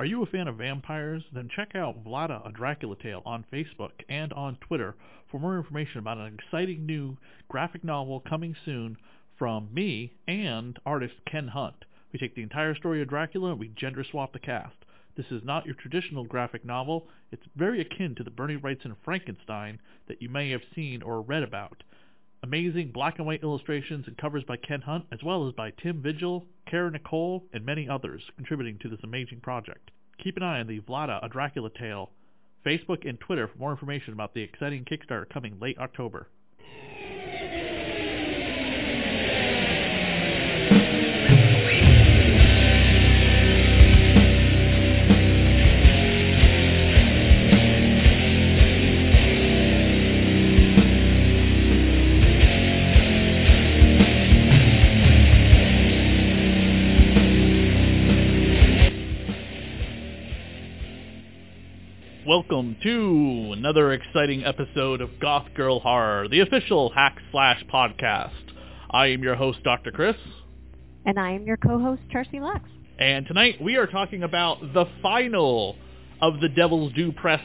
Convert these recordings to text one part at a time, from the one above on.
Are you a fan of vampires? Then check out Vlada, a Dracula Tale on Facebook and on Twitter for more information about an exciting new graphic novel coming soon from me and artist Ken Hunt. We take the entire story of Dracula and we gender swap the cast. This is not your traditional graphic novel. It's very akin to the Bernie Wrightson Frankenstein that you may have seen or read about. Amazing black and white illustrations and covers by Ken Hunt, as well as by Tim Vigil, Kara Nicole, and many others contributing to this amazing project. Keep an eye on the Vlada, a Dracula Tale, Facebook and Twitter for more information about the exciting Kickstarter coming late October. Welcome to another exciting episode of Goth Girl Horror, the official hack slash podcast. I am your host, Dr. Chris. And I am your co-host, Charcy Lux. And tonight we are talking about the final of the Devil's Due Press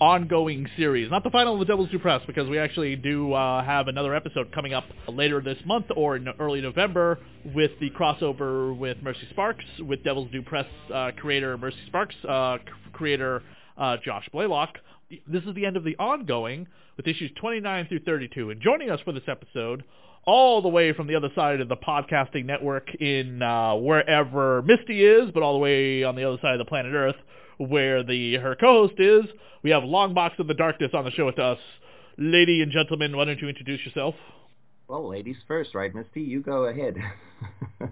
ongoing series. Not the final of the Devil's Due Press, because we actually do uh, have another episode coming up later this month or in early November with the crossover with Mercy Sparks, with Devil's Due Press uh, creator Mercy Sparks, uh, creator uh, Josh Blaylock. This is the end of the ongoing with issues 29 through 32. And joining us for this episode, all the way from the other side of the podcasting network in uh, wherever Misty is, but all the way on the other side of the planet Earth, where the her co-host is, we have Longbox of the Darkness on the show with us. Lady and gentlemen, why don't you introduce yourself? Well, ladies first, right, Misty? You go ahead.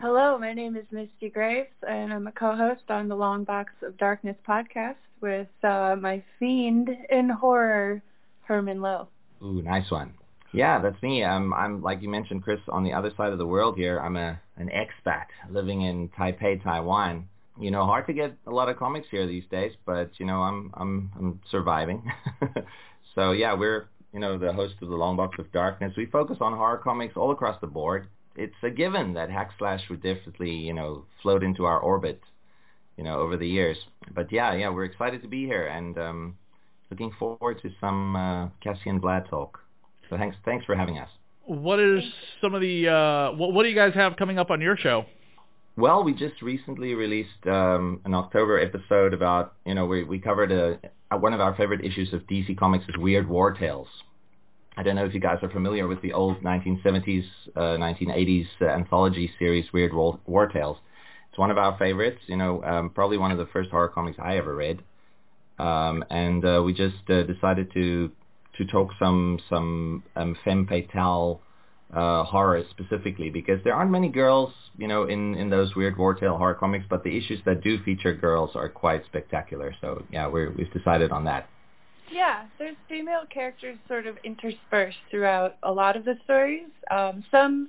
Hello, my name is Misty Graves, and I'm a co-host on the Long Box of Darkness podcast with uh, my fiend in horror, Herman Lowe. Ooh, nice one. Yeah, that's me. I'm, I'm like you mentioned, Chris, on the other side of the world here. I'm a an expat living in Taipei, Taiwan. You know, hard to get a lot of comics here these days, but you know, I'm I'm I'm surviving. so yeah, we're you know the host of the Long Box of Darkness. We focus on horror comics all across the board it's a given that hack slash would definitely you know float into our orbit you know over the years. But yeah yeah we're excited to be here and um looking forward to some uh, Cassie and Vlad talk. So thanks thanks for having us. What is some of the uh what, what do you guys have coming up on your show? Well, we just recently released um, an October episode about, you know, we, we covered a, a, one of our favorite issues of DC Comics' is Weird War Tales. I don't know if you guys are familiar with the old 1970s, uh, 1980s uh, anthology series Weird War, War Tales. It's one of our favorites. You know, um, probably one of the first horror comics I ever read. Um, and uh, we just uh, decided to to talk some some um, femme fatale uh, horror specifically because there aren't many girls, you know, in in those weird war tale horror comics, but the issues that do feature girls are quite spectacular. So yeah, we're, we've decided on that. Yeah, there's female characters sort of interspersed throughout a lot of the stories. Um, some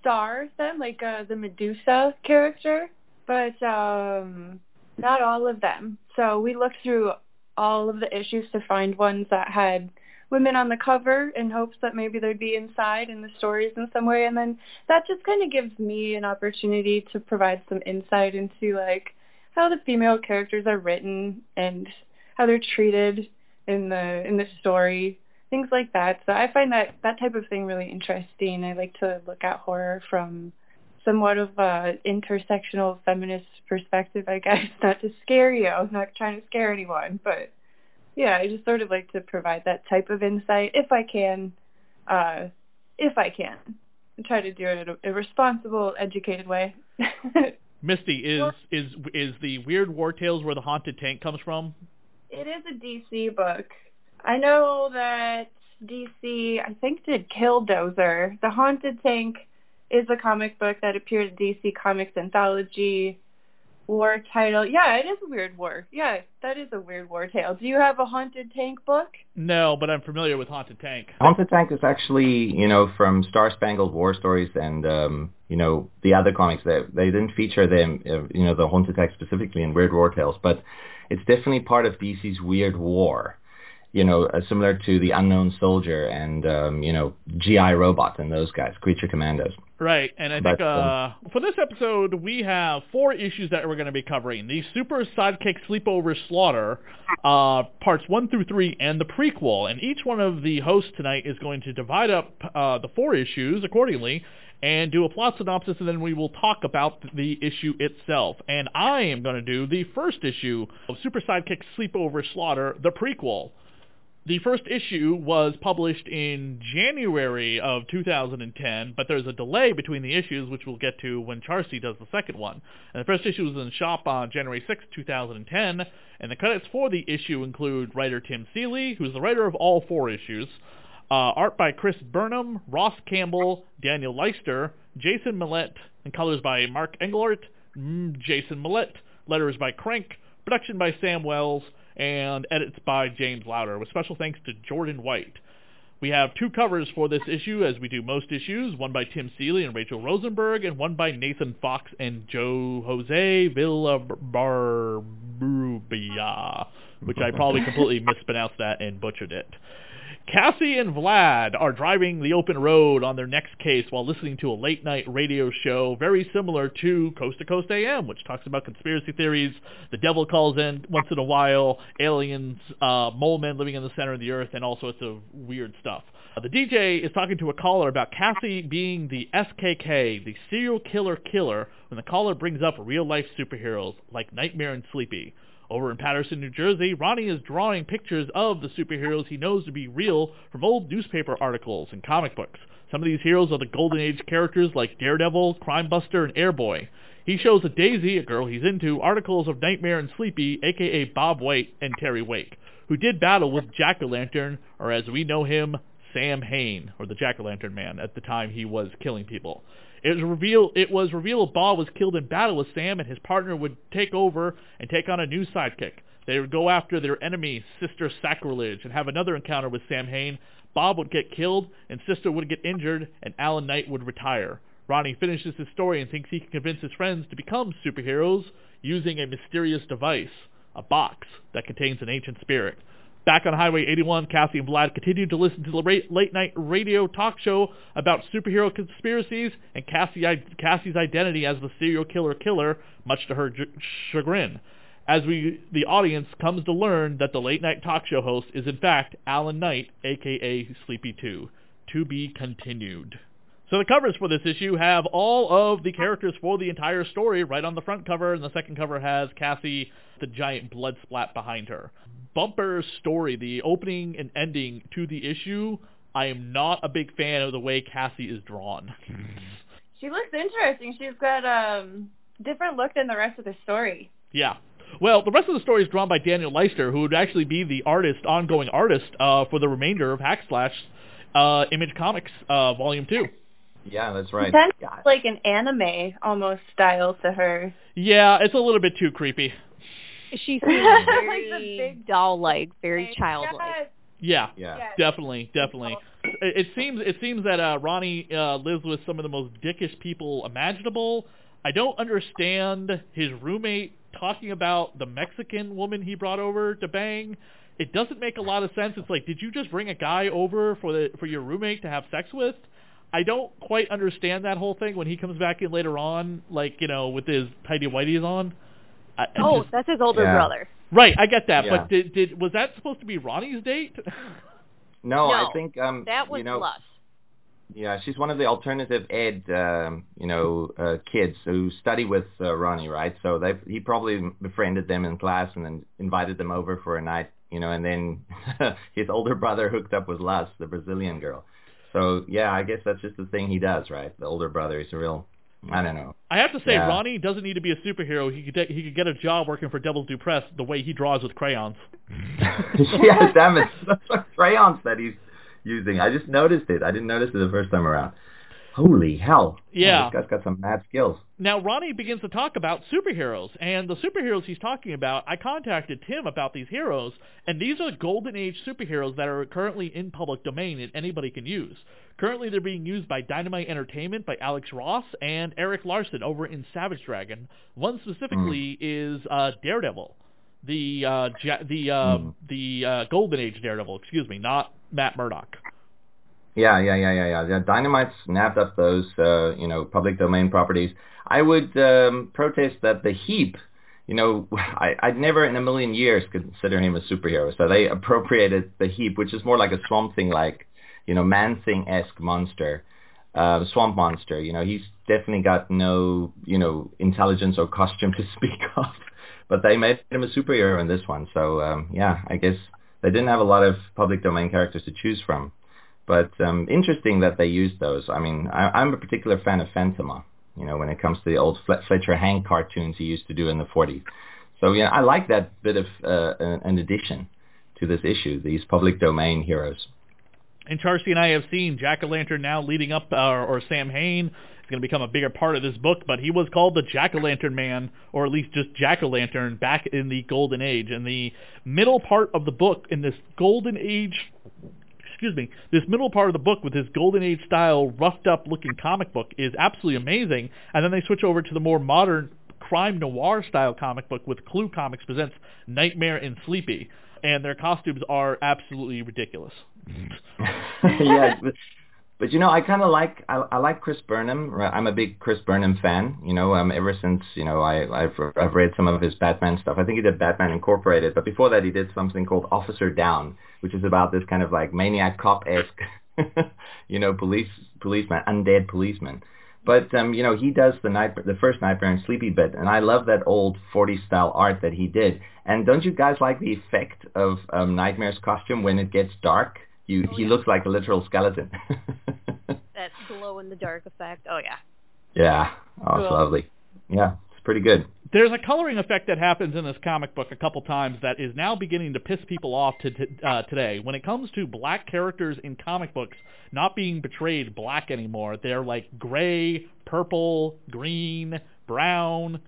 star them, like uh, the Medusa character, but um, not all of them. So we looked through all of the issues to find ones that had women on the cover in hopes that maybe they'd be inside in the stories in some way and then that just kind of gives me an opportunity to provide some insight into like how the female characters are written and how they're treated in the in the story, things like that. So I find that that type of thing really interesting. I like to look at horror from somewhat of a intersectional feminist perspective, I guess. Not to scare you, I'm not trying to scare anyone, but yeah, I just sort of like to provide that type of insight if I can, uh, if I can, and try to do it in a, a responsible, educated way. Misty, is is is the Weird War Tales where the haunted tank comes from? It is a DC book. I know that DC, I think, did Killdozer. The Haunted Tank is a comic book that appeared in DC Comics Anthology war title. Yeah, it is a weird war. Yeah, that is a weird war tale. Do you have a Haunted Tank book? No, but I'm familiar with Haunted Tank. Haunted Tank is actually, you know, from Star Spangled War Stories and, um, you know, the other comics. They, they didn't feature them, uh, you know, the Haunted Tank specifically in Weird War Tales, but it's definitely part of DC's Weird War. you know, uh, similar to the Unknown Soldier and um, you know GI Robot and those guys, Creature Commandos. Right, and I But, think uh, um, for this episode we have four issues that we're going to be covering: the Super Sidekick Sleepover Slaughter, uh, parts one through three, and the prequel. And each one of the hosts tonight is going to divide up uh, the four issues accordingly and do a plot synopsis, and then we will talk about the issue itself. And I am going to do the first issue of Super Sidekick Sleepover Slaughter, the prequel. The first issue was published in January of 2010, but there's a delay between the issues, which we'll get to when Charcy does the second one. And the first issue was in shop on January 6, 2010, and the credits for the issue include writer Tim Seeley, who's the writer of all four issues, uh, art by Chris Burnham, Ross Campbell, Daniel Leister, Jason Millett, and colors by Mark Englert, mm, Jason Millett, letters by Crank, production by Sam Wells, and edits by James Lowder, with special thanks to Jordan White. We have two covers for this issue, as we do most issues, one by Tim Seeley and Rachel Rosenberg, and one by Nathan Fox and Joe Jose Villarrubia, which I probably completely mispronounced that and butchered it. Cassie and Vlad are driving the open road on their next case while listening to a late night radio show very similar to Coast to Coast AM, which talks about conspiracy theories. The devil calls in once in a while, aliens, uh, mole men living in the center of the earth, and all sorts of weird stuff. Uh, the DJ is talking to a caller about Cassie being the SKK, the serial killer killer, when the caller brings up real life superheroes like Nightmare and Sleepy. Over in Paterson, New Jersey, Ronnie is drawing pictures of the superheroes he knows to be real from old newspaper articles and comic books. Some of these heroes are the Golden Age characters like Daredevil, Crime Buster, and Airboy. He shows a Daisy, a girl he's into, articles of Nightmare and Sleepy, aka Bob White and Terry Wake, who did battle with Jack-O-Lantern, or as we know him, Samhain, or the Jack-O-Lantern Man, at the time he was killing people. It was revealed it was revealed Bob was killed in battle with Sam and his partner would take over and take on a new sidekick. They would go after their enemy, Sister Sacrilege, and have another encounter with Samhain. Bob would get killed and Sister would get injured and Alan Knight would retire. Ronnie finishes his story and thinks he can convince his friends to become superheroes using a mysterious device, a box that contains an ancient spirit. Back on Highway 81, Cassie and Vlad continue to listen to the late-night radio talk show about superhero conspiracies and Cassie, Cassie's identity as the serial killer killer, much to her chagrin. As we, the audience comes to learn that the late-night talk show host is in fact Alan Knight, aka Sleepy 2. To be continued. So the covers for this issue have all of the characters for the entire story right on the front cover, and the second cover has Cassie, the giant blood splat behind her. Bumper story, the opening and ending to the issue, I am not a big fan of the way Cassie is drawn. She looks interesting. She's got um different look than the rest of the story. Yeah. Well, the rest of the story is drawn by Daniel Leister, who would actually be the artist, ongoing artist, uh, for the remainder of Hack Slash uh, Image Comics uh, Volume 2. Yeah, that's right. Kind of like an anime almost style to her. Yeah, it's a little bit too creepy. She seems Like the very big- doll-like, very childlike. Yeah, Yeah. Yes. definitely, definitely. It, it seems it seems that uh, Ronnie uh, lives with some of the most dickish people imaginable. I don't understand his roommate talking about the Mexican woman he brought over to bang. It doesn't make a lot of sense. It's like, did you just bring a guy over for the for your roommate to have sex with? I don't quite understand that whole thing when he comes back in later on, like you know, with his tidy whities on. I, I Oh, just- that's his older Yeah. brother. right. I get that, Yeah. but did did was that supposed to be Ronnie's date? No, I think um, That was you know, lust. Yeah, she's one of the alternative ed, um, you know, uh, kids who study with uh, Ronnie, right? So they he probably befriended them in class and then invited them over for a night, you know, and then his older brother hooked up with Luz, the Brazilian girl. So yeah, I guess that's just the thing he does, right? The older brother, he's a real, I don't know. I have to say, Yeah. Ronnie doesn't need to be a superhero. He could get, he could get a job working for Devil's Due Press the way he draws with crayons. yeah, damn it, crayons that he's using. I just noticed it. I didn't notice it the first time around. Holy hell! Yeah. This guy's got some mad skills. Now Ronnie begins to talk about superheroes, and the superheroes he's talking about, I contacted Tim about these heroes, and these are Golden Age superheroes that are currently in public domain and anybody can use. Currently they're being used by Dynamite Entertainment, by Alex Ross, and Erik Larsen over in Savage Dragon. One specifically is uh, Daredevil. the uh, ja- the uh, Mm. the uh, Golden Age Daredevil. Excuse me, not Matt Murdock. Yeah, yeah, yeah, yeah, yeah. Dynamite snapped up those, uh, you know, public domain properties. I would um, protest that the Heap, you know, I, I'd never in a million years consider him a superhero. So they appropriated the Heap, which is more like a Swamp Thing-like, you know, Man-Thing-esque monster, uh, swamp monster. You know, he's definitely got no, you know, intelligence or costume to speak of. But they made him a superhero in this one. So, um, yeah, I guess they didn't have a lot of public domain characters to choose from. But um, interesting that they used those. I mean, I, I'm a particular fan of Fantomah, you know, when it comes to the old Fle- Fletcher Hank cartoons he used to do in the 40s. So, yeah, I like that bit of uh, an addition to this issue, these public domain heroes. And Charcy and I have seen Jack-O-Lantern now leading up, uh, or Samhain is going to become a bigger part of this book, but he was called the Jack-O-Lantern Man, or at least just Jack-O-Lantern, back in the Golden Age. And the middle part of the book, in this Golden Age excuse me, this middle part of the book with this golden age style roughed up looking comic book is absolutely amazing. And then they switch over to the more modern crime noir style comic book with Clue Comics presents Nightmare and Sleepy. And their costumes are absolutely ridiculous. yeah, but, you know, I kind of like I, I like Chris Burnham. I'm a big Chris Burnham fan. You know, um, ever since you know I I've I've read some of his Batman stuff. I think he did Batman Incorporated, but before that he did something called Officer Down, which is about this kind of like maniac cop esque, you know, police policeman, undead policeman. But um, you know, he does the night the first Nightmare and Sleepy bit, and I love that old 40s style art that he did. And don't you guys like the effect of um, Nightmare's costume when it gets dark? You, Oh, he yeah. looks like a literal skeleton. That glow in the dark effect. Oh yeah. yeah, oh, it's Cool. lovely. Yeah, it's pretty good. There's a coloring effect that happens in this comic book a couple times that is now beginning to piss people off to, to, uh, today. When it comes to black characters in comic books not being portrayed black anymore, they're like gray, purple, green, brown.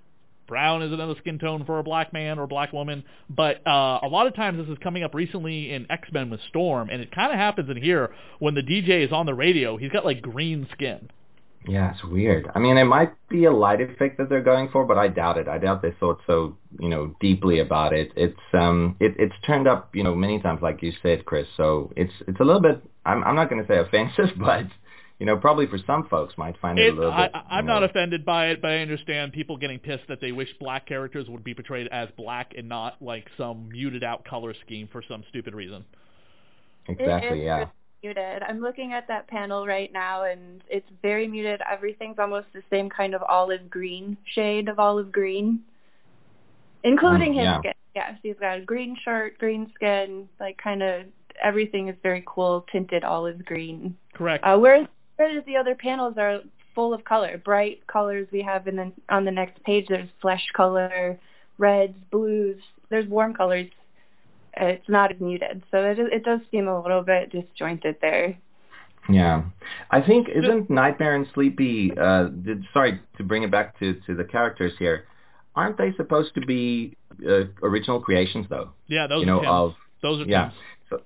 Brown is another skin tone for a black man or black woman, but uh, a lot of times this is coming up recently in X Men with Storm, and it kind of happens in here when the DJ is on the radio. He's got like green skin. Yeah, it's weird. I mean, it might be a light effect that they're going for, but I doubt it. I doubt they thought so, you know, deeply about it. It's um, it, it's turned up, you know, many times, like you said, Chris. So it's it's a little bit. I'm I'm not going to say offensive, but you know, probably for some folks might find it, It, a little I, bit. I- I'm not offended by it, but I understand people getting pissed that they wish black characters would be portrayed as black and not like some muted out color scheme for some stupid reason. Exactly. It is Yeah. muted. I'm looking at that panel right now, and it's very muted. Everything's almost the same kind of olive green shade of olive green, including Mm, his yeah. skin. Yes, he's got a green shirt, green skin, like kind of everything is very cool, tinted olive green. Correct. Uh, whereas, whereas the other panels are full of color, bright colors. We have in the on the next page. There's flesh color, reds, blues. There's warm colors. It's not as muted, so it it does seem a little bit disjointed there. Yeah, I think isn't Nightmare and Sleepy. Uh, did, sorry to bring it back to to the characters here. Aren't they supposed to be uh, original creations though? yeah, those you know are of those are yeah. Tim's. So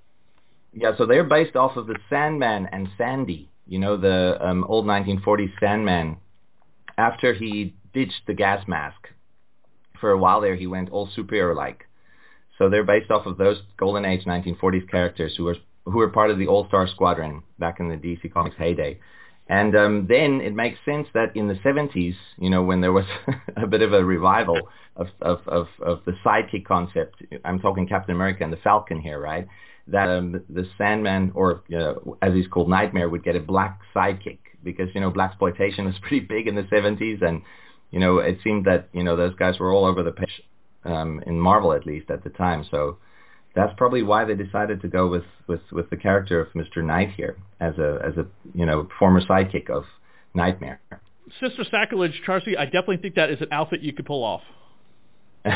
yeah, so they're based off of the Sandman and Sandy. You know the um, old 1940s Sandman. After he ditched the gas mask, for a while there he went all superhero-like. So they're based off of those golden age 1940s characters who were who were part of the All Star Squadron back in the DC Comics heyday. And um, then it makes sense that in the 70s, you know, when there was a bit of a revival of, of, of, of the sidekick concept, I'm talking Captain America and the Falcon here, right? That um, the Sandman, or uh, as he's called, Nightmare, would get a black sidekick because, you know, black exploitation was pretty big in the 70s. And, you know, it seemed that, you know, those guys were all over the page, um, in Marvel at least at the time. So that's probably why they decided to go with, with, with the character of Mr. Knight here as a as a you know former sidekick of Nightmare. Sister Sacrilege, Charcy, I definitely think that is an outfit you could pull off.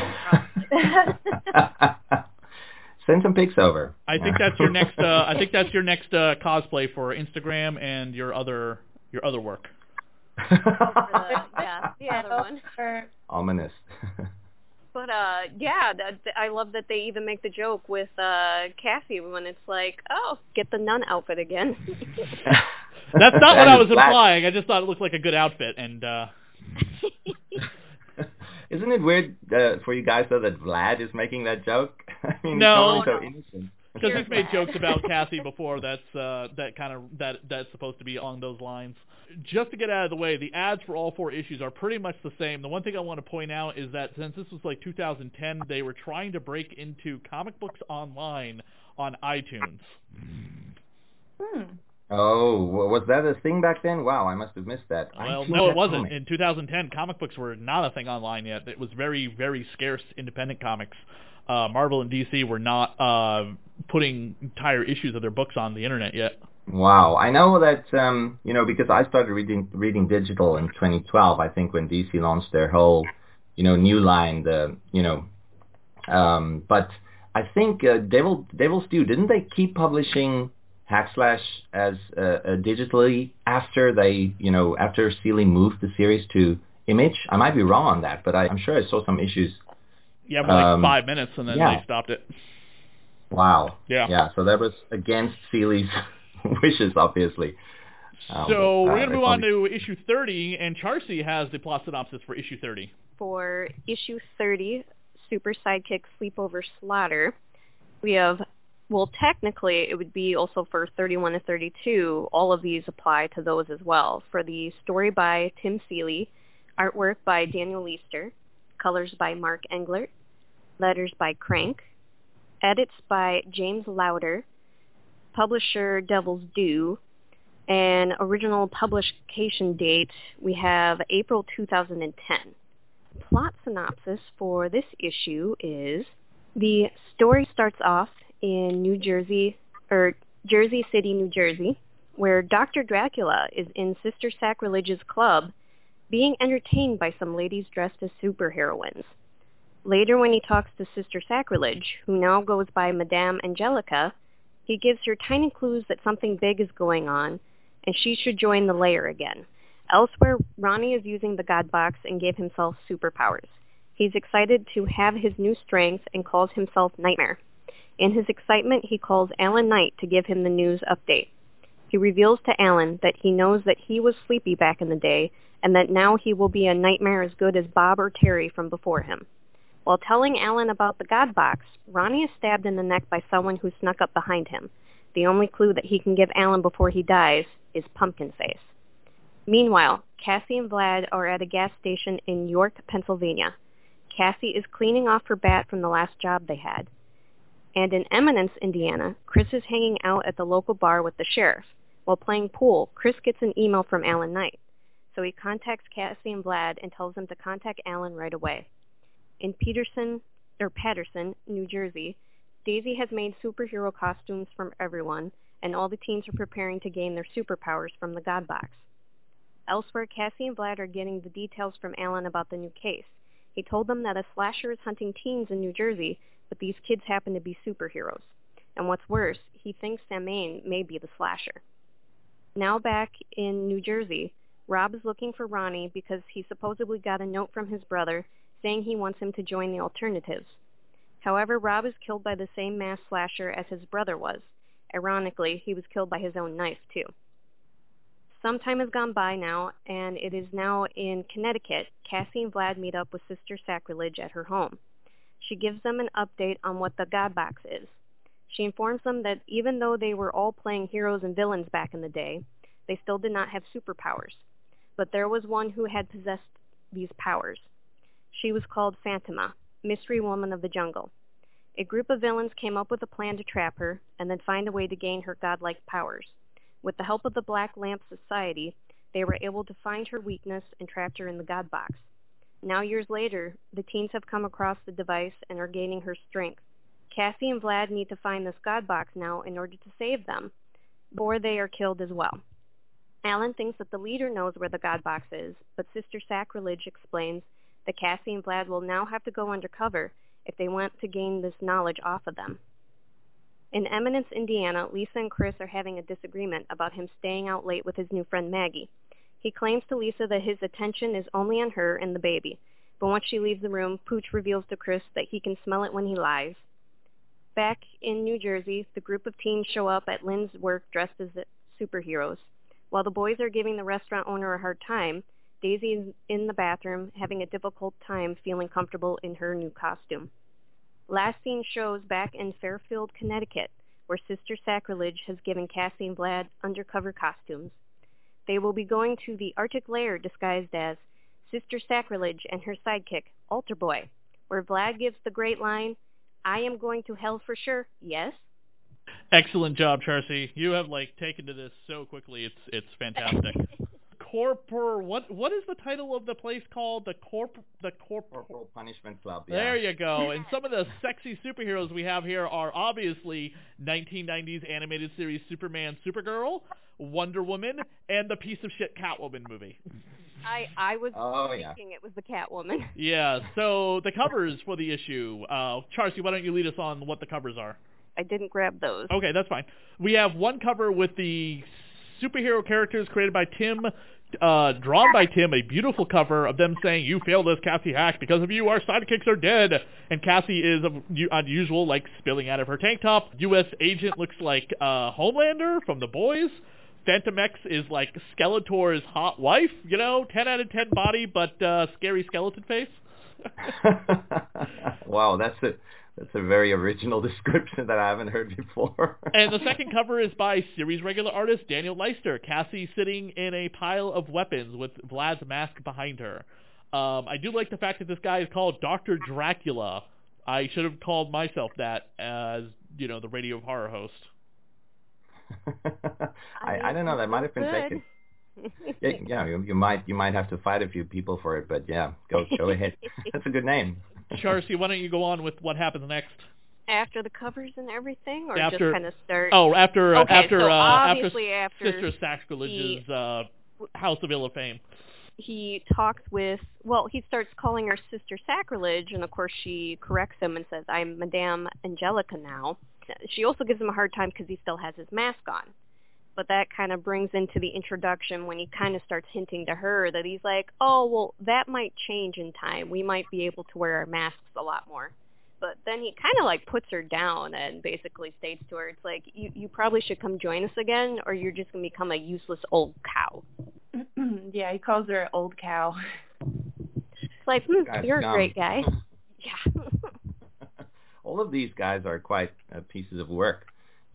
Send some pics over. I think that's your next. Uh, I think that's your next uh, cosplay for Instagram and your other your other work. The, yeah, the other one. Or- Ominous. But uh, yeah, that, I love that they even make the joke with uh Cassie when it's like, oh, get the nun outfit again. That's not what I was black. implying. I just thought it looked like a good outfit, and uh, Isn't it weird uh, for you guys though that Vlad is making that joke? I mean, no, he's so innocent. Because we've made jokes about Cassie before. That's uh, that kind of that that's supposed to be along those lines. Just to get out of the way, the ads for all four issues are pretty much the same. The one thing I want to point out is that since this was like 2010, they were trying to break into comic books online on iTunes. Hmm. Oh, was that a thing back then? Wow, I must have missed that. Well, no, it wasn't. In 2010, comic books were not a thing online yet. It was very, very scarce independent comics. Uh, Marvel and DC were not uh, putting entire issues of their books on the internet yet. Wow, I know that um, you know because I started reading reading digital in 2012. I think when DC launched their whole you know new line, the you know, um, but I think uh, Devil Devil's Due didn't they keep publishing Hackslash as uh, uh, digitally after they, you know, after Seeley moved the series to Image. I might be wrong on that, but I, am sure I saw some issues. Yeah, for like um, five minutes, and then yeah. they stopped it. Wow. Yeah. Yeah. So that was against Seeley's wishes, obviously. Um, so but, uh, we're going to move on to issue 30, and Charcy has the plot synopsis for issue 30. For issue 30, Super Sidekick Sleepover Slaughter, we have well, technically, it would be also for 31 to 32. All of these apply to those as well. For the story by Tim Seeley, artwork by Daniel Leister, colors by Mark Englert, letters by Crank, edits by James Lowder, publisher Devil's Due, and original publication date we have April 2010. Plot synopsis for this issue is the story starts off in New Jersey, or Jersey City, New Jersey, where Dr. Dracula is in Sister Sacrilege's club being entertained by some ladies dressed as superheroines. Later when he talks to Sister Sacrilege, who now goes by Madame Angelica, he gives her tiny clues that something big is going on, and she should join the lair again. Elsewhere, Ronnie is using the God Box and gave himself superpowers. He's excited to have his new strength and calls himself Nightmare. In his excitement, he calls Alan Knight to give him the news update. He reveals to Alan that he knows that he was sleepy back in the day and that now he will be a nightmare as good as Bob or Terry from before him. While telling Alan about the God Box, Ronnie is stabbed in the neck by someone who snuck up behind him. The only clue that he can give Alan before he dies is Pumpkin Face. Meanwhile, Cassie and Vlad are at a gas station in York, Pennsylvania. Cassie is cleaning off her bat from the last job they had. And in Eminence, Indiana, Chris is hanging out at the local bar with the sheriff. While playing pool, Chris gets an email from Alan Knight. So he contacts Cassie and Vlad and tells them to contact Alan right away. In Peterson, or Paterson, New Jersey, Daisy has made superhero costumes from everyone, and all the teens are preparing to gain their superpowers from the God Box. Elsewhere, Cassie and Vlad are getting the details from Alan about the new case. He told them that a slasher is hunting teens in New Jersey but these kids happen to be superheroes. And what's worse, he thinks Samhain may be the slasher. Now back in New Jersey, Rob is looking for Ronnie because he supposedly got a note from his brother saying he wants him to join the alternatives. However, Rob is killed by the same mass slasher as his brother was. Ironically, he was killed by his own knife, too. Some time has gone by now, and it is now in Connecticut. Cassie and Vlad meet up with Sister Sacrilege at her home. She gives them an update on what the God Box is. She informs them that even though they were all playing heroes and villains back in the day, they still did not have superpowers. But there was one who had possessed these powers. She was called Fantomah, Mystery Woman of the Jungle. A group of villains came up with a plan to trap her and then find a way to gain her godlike powers. With the help of the Black Lamp Society, they were able to find her weakness and trapped her in the God Box. Now years later, the teens have come across the device and are gaining her strength. Cassie and Vlad need to find this God box now in order to save them, or they are killed as well. Alan thinks that the leader knows where the God box is, but Sister Sacrilege explains that Cassie and Vlad will now have to go undercover if they want to gain this knowledge off of them. In Eminence, Indiana, Lisa and Chris are having a disagreement about him staying out late with his new friend Maggie. He claims to Lisa that his attention is only on her and the baby, but once she leaves the room, Pooch reveals to Chris that he can smell it when he lies. Back in New Jersey, the group of teens show up at Lynn's work dressed as superheroes. While the boys are giving the restaurant owner a hard time, Daisy is in the bathroom, having a difficult time feeling comfortable in her new costume. Last scene shows back in Fairfield, Connecticut, where Sister Sacrilege has given Cassie and Vlad undercover costumes. They will be going to the Arctic lair disguised as Sister Sacrilege and her sidekick, Altar Boy, where Vlad gives the great line, I am going to hell for sure, yes? Excellent job, Charcy. You have like taken to this so quickly. It's it's fantastic. Corpor what what is the title of the place called? The Corp the Corp Corporal Punishment Club. Yeah. There you go. And some of the sexy superheroes we have here are obviously 1990s animated series Superman, Supergirl, Wonder Woman, and the piece of shit Catwoman movie. I I was Oh, yeah. thinking it was the Catwoman. Yeah, so the covers for the issue. Uh Charcy, why don't you lead us on what the covers are? I didn't grab those. Okay, that's fine. We have one cover with the superhero characters created by Tim, uh, drawn by Tim, a beautiful cover of them saying, you failed us, Cassie Hack. Because of you, our sidekicks are dead. And Cassie is, of- unusual, like spilling out of her tank top. U.S. agent looks like uh, Homelander from The Boys. Phantom X is like Skeletor's hot wife, you know, 10 out of 10 body, but uh, scary skeleton face. wow, that's a that's a very original description that I haven't heard before. And the second cover is by series regular artist Daniel Leister. Cassie sitting in a pile of weapons with Vlad's mask behind her. Um, I do like the fact that this guy is called Dr. Dracula. I should have called myself that as, you know, the Radio of Horror host. I, I don't know. That might have been Good. taken. Yeah, yeah you, you might you might have to fight a few people for it, but yeah, go go ahead. That's a good name. Charcy, why don't you go on with what happens next? After the covers and everything, or After- just kind of start? Oh, after uh, Okay, after so uh, after obviously after Sister Sacrilege's uh, House of Ill of Fame. he talks with well he starts calling her sister sacrilege and of course she corrects him and says i'm madame angelica now she also gives him a hard time because he still has his mask on but that kind of brings into the introduction when he kind of starts hinting to her that he's like oh well that might change in time we might be able to wear our masks a lot more but then he kind of like puts her down and basically states to her it's like you you probably should come join us again or you're just going to become a useless old cow yeah, he calls her an old cow. It's like, hmm, you're a great guy. Yeah. All of these guys are quite uh, pieces of work.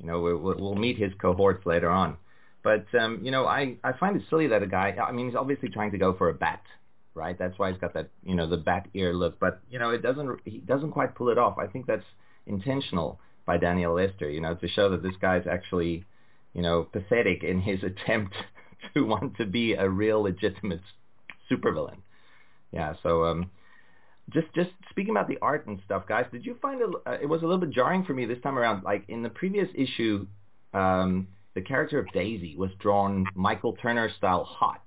You know, we'll, we'll meet his cohorts later on. But um, you know, I I find it silly that a guy. I mean, he's obviously trying to go for a bat, right? That's why he's got that you know the bat ear look. But you know, it doesn't he doesn't quite pull it off. I think that's intentional by Daniel Leister. You know, to show that this guy's actually you know pathetic in his attempt to want to be a real legitimate supervillain. Yeah. So um, just just speaking about the art and stuff, guys, did you find it? Uh, it was a little bit jarring for me this time around. Like in the previous issue, um, the character of Daisy was drawn Michael Turner style hot.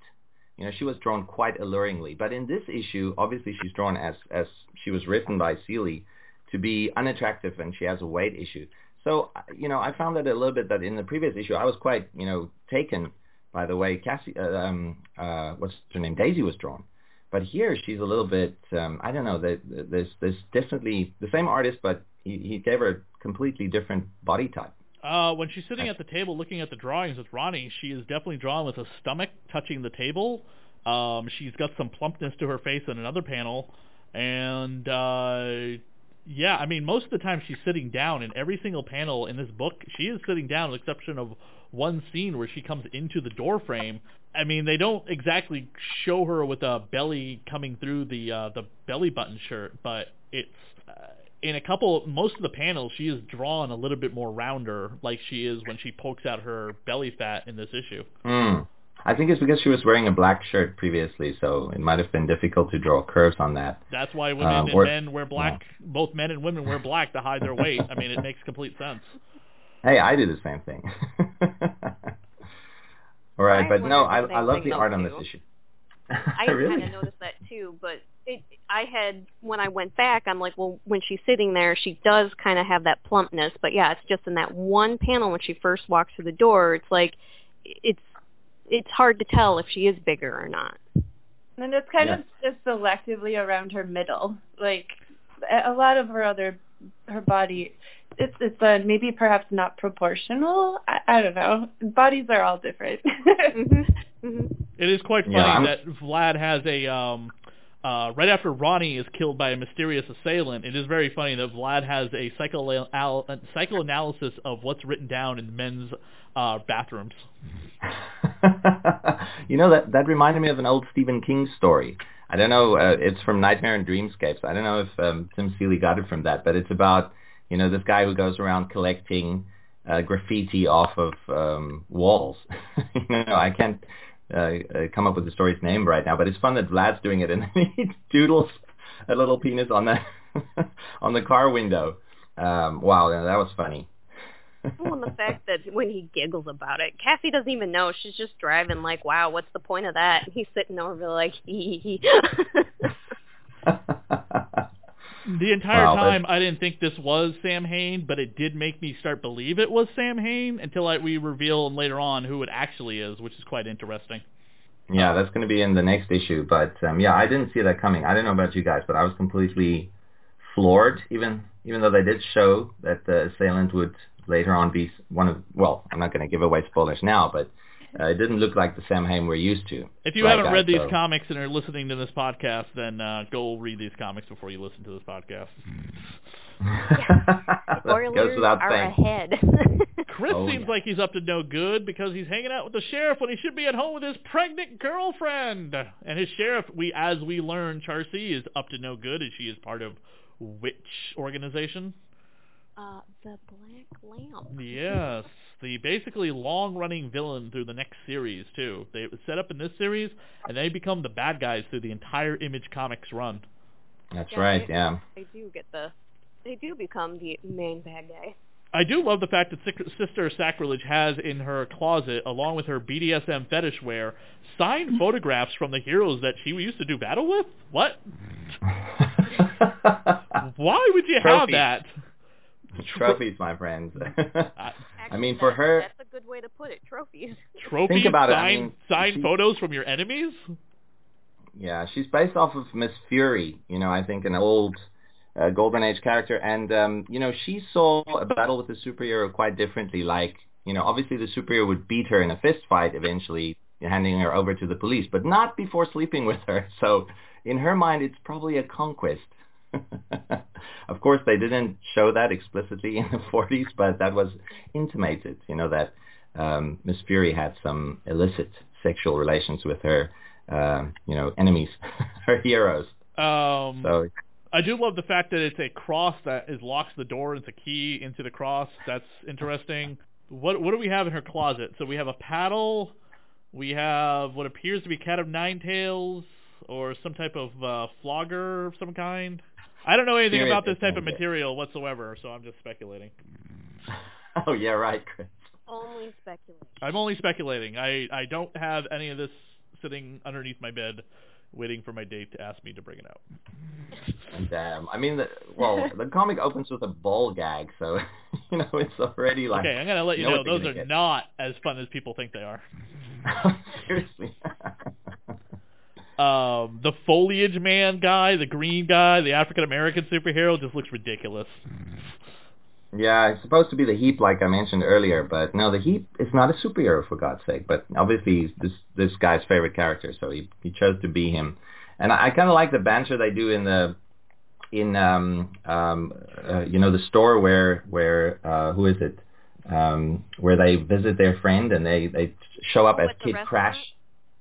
You know, she was drawn quite alluringly. But in this issue, obviously she's drawn as as she was written by Seeley to be unattractive, and she has a weight issue. So uh, you know, I found that a little bit that in the previous issue, I was quite you know taken by the way Cassie, uh, um, uh, what's her name, Daisy was drawn. But here she's a little bit, um, I don't know, there- there's, there's definitely the same artist, but he, he gave her a completely different body type. Uh, when she's sitting at the table looking at the drawings with Ronnie, she is definitely drawn with a stomach touching the table. Um, she's got some plumpness to her face in another panel, and uh, yeah, I mean most of the time she's sitting down. In every single panel in this book, she is sitting down, with the exception of one scene where she comes into the door frame. I mean, they don't exactly show her with a belly coming through the uh, the belly button shirt, but it's uh, in a couple most of the panels she is drawn a little bit more rounder like she is when she pokes out her belly fat in this issue Hmm. I think it's because she was wearing a black shirt previously, so it might have been difficult to draw curves on that. that's why women Uh, and or- men wear black both men and women wear black to hide their weight i mean it makes complete sense Hey, I do the same thing. All right, I but no, I, I love the though, art on this issue. I really? kind of noticed that too, but it, I had when I went back, I'm like, well, when she's sitting there, she does kind of have that plumpness, but yeah, it's just in that one panel when she first walks through the door. It's like it's it's hard to tell if she is bigger or not. And it's kind Yeah. of just selectively around her middle. Like a a lot of her other her body it's it's uh, maybe perhaps not proportional. I, I don't know. Bodies are all different. hmm hmm It is quite funny Yeah, that Vlad has a um uh right after Ronnie is killed by a mysterious assailant, it is very funny that Vlad has a psycho psychoanalysis of what's written down in men's uh bathrooms. you know that that reminded me of an old Stephen King story. I don't know. Uh, it's from Nightmare and Dreamscapes. I don't know if um, Tim Seeley got it from that, but it's about you know this guy who goes around collecting uh, graffiti off of um, walls. you know, I can't uh, uh, come up with the story's name right now, but it's fun that Vlad's doing it, and he doodles a little penis on the on the car window. Um, wow, that was funny. Well, and the fact that when he giggles about it, Cassie doesn't even know. She's just driving like, wow, what's the point of that? And he's sitting over there like, hee hee hee. The entire Wow, time I didn't think this was Samhain, but it did make me start believe it was Samhain until I, we reveal later on who it actually is, which is quite interesting. Yeah, that's going to be in the next issue. But um, yeah, I didn't see that coming. I don't know about you guys, but I was completely floored. Even even though they did show that the assailant would later on be one of well, I'm not going to give away spoilers now, but uh, it didn't look like the Samhain we're used to. If you Right, haven't guys, read these so- comics and are listening to this podcast, then uh, go read these comics before you listen to this podcast. That Spoilers are saying. ahead. Chris Oh, seems yeah. like he's up to no good because he's hanging out with the sheriff when he should be at home with his pregnant girlfriend. And his sheriff, we as we learn, Charcy is up to no good as she is part of which organization? Uh, the Black Lamp. Yes, the basically long-running villain through the next series too. They set up in this series, and they become the bad guys through the entire Image Comics run. That's Yeah, right. they- Yeah. They do get the, they do become the main bad guy. I do love the fact that Sister Sacrilege has in her closet, along with her BDSM fetish wear, signed photographs from the heroes that she used to do battle with. What? Why would you have that? Trophies, my friends. Uh, I mean, for her- that's a good way to put it. Trophies. trophies, Think about it, I mean, signed she- photos from your enemies. Yeah, she's based off of Miss Fury, you know, I think an old uh, Golden Age character. And, um, you know, she saw a battle with the superhero quite differently. Like, you know, obviously the superhero would beat her in a fist fight eventually, handing her over to the police, but not before sleeping with her. So in her mind, it's probably a conquest. of course, they didn't show that explicitly in the 40s, but that was intimated, you know, that um, Miss Fury had some illicit sexual relations with her um, you know, enemies, her heroes. Um, So I do love the fact that it's a cross that is locks the door. It's a key into the cross. That's interesting. What what do we have in her closet? So we have a paddle. We have what appears to be Cat of Nine Tails or some type of uh, flogger of some kind. I don't know anything about this type of material whatsoever, so I'm just speculating. oh yeah, right, Chris. Only speculation. I'm only speculating. I I don't have any of this sitting underneath my bed, waiting for my date to ask me to bring it out. Damn. I mean, the, well, the comic opens with a ball gag, so you know it's already like. Okay, I'm gonna let you know know those are get. not as fun as people think they are. Seriously. Um, the foliage man guy, the green guy, the African American superhero just looks ridiculous. yeah, it's supposed to be the Heap, like I mentioned earlier, but no, the Heap is not a superhero for God's sake. But obviously, he's this this guy's favorite character, so he he chose to be him. And I, I kind of like the banter they do in the in um um uh, you know the store where where uh who is it um where they visit their friend and they they show up as What, the Kid restaurant? Crash.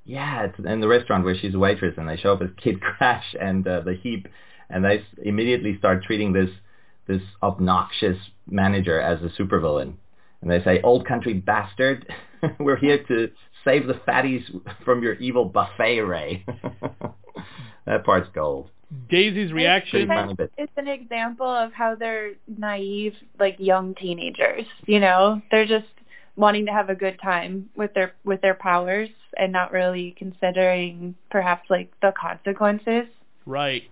Yeah, it's in the restaurant where she's a waitress, and they show up as Kid Crash and uh, the Heap, and they s- immediately start treating this this obnoxious manager as a supervillain. And they say, "Old country bastard, we're here to save the fatties from your evil buffet, Ray." that part's gold. Daisy's reaction. pretty funny, but- It's an example of how they're naive, like young teenagers. You know, they're just wanting to have a good time with their with their powers and not really considering perhaps like the consequences. Right.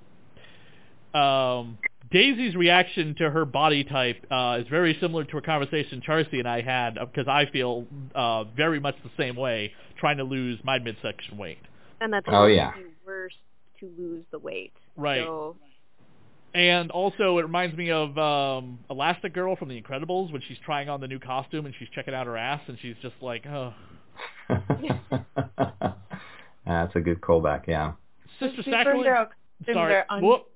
Um, Daisy's reaction to her body type uh, is very similar to a conversation Charcy and I had because I feel uh, very much the same way trying to lose my midsection weight. And that's Oh, yeah. worse to lose the weight. Right. So And also, it reminds me of um, Elastic Girl from The Incredibles when she's trying on the new costume and she's checking out her ass and she's just like, oh. That's a good callback, yeah. Sister Superhero Sacrilege. Sorry. Whoop.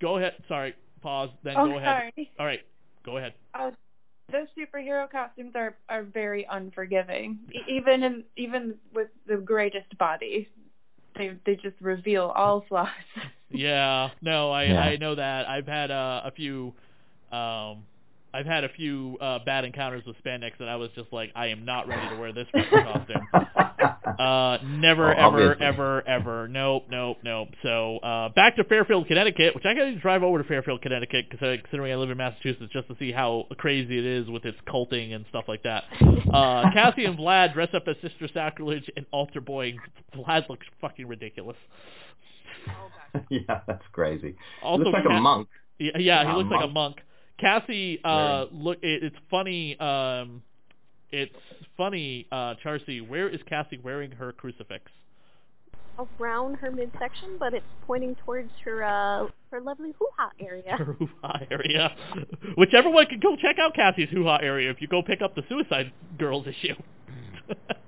Go ahead. Sorry. Pause. Then Oh, go ahead. sorry. All right. Go ahead. Uh, those superhero costumes are are very unforgiving. E- even in even with the greatest body, they they just reveal all flaws. Yeah. No, I Yeah. I know that. I've had uh, a few um I've had a few uh bad encounters with spandex and I was just like I am not ready to wear this fucking costume. Uh, never, Oh, ever, obviously. ever, ever. Nope, nope, nope. So uh, back to Fairfield, Connecticut, which I got to drive over to Fairfield, Connecticut, because uh, considering I live in Massachusetts, just to see how crazy it is with its culting and stuff like that. Uh, Cassie and Vlad dress up as Sister Sacrilege and altar boy. Vlad looks fucking ridiculous. yeah, that's crazy. Also, Looks like Ca- a monk. Yeah, yeah, he Yeah, looks like a monk. monk. Cassie, uh, look, it, it's funny. Um, it's funny, uh, Charcy. Where is Cassie wearing her crucifix? Around her midsection, but it's pointing towards her uh her lovely hoo-ha area. her hoo-ha area. Which everyone can go check out Cassie's hoo-ha area if you go pick up the Suicide Girls issue.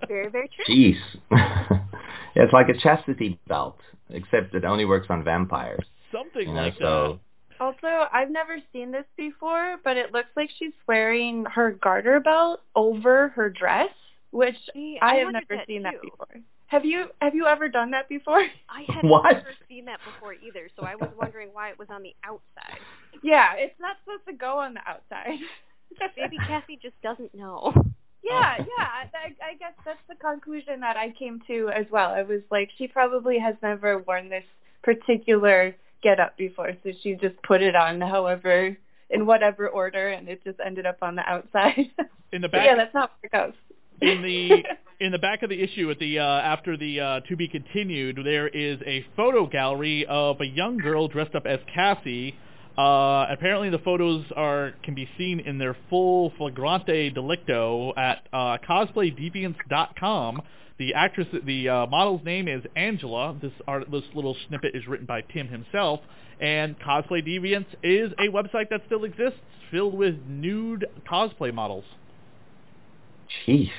Very, very true. Jeez. yeah, it's like a chastity belt, except it only works on vampires. Something You know, like so Also, I've never seen this before, but it looks like she's wearing her garter belt over her dress, which See, I, I have never that seen that before. Have you have you ever done that before? I had What? never seen that before either, so I was wondering why it was on the outside. yeah, it's not supposed to go on the outside. Maybe Cassie just doesn't know. Yeah, yeah. I, I guess that's the conclusion that I came to as well. I was like, she probably has never worn this particular get up before, so she just put it on however in whatever order and it just ended up on the outside. in the back yeah, that's not where it goes. in the in the back of the issue at the uh, after the uh, to be continued, there is a photo gallery of a young girl dressed up as Cassie. Uh, apparently, the photos are can be seen in their full flagrante delicto at uh, cosplaydeviants.com. The actress, the uh, model's name is Angela. This art, this little snippet is written by Tim himself. And Cosplay Deviants is a website that still exists, filled with nude cosplay models. Jeez.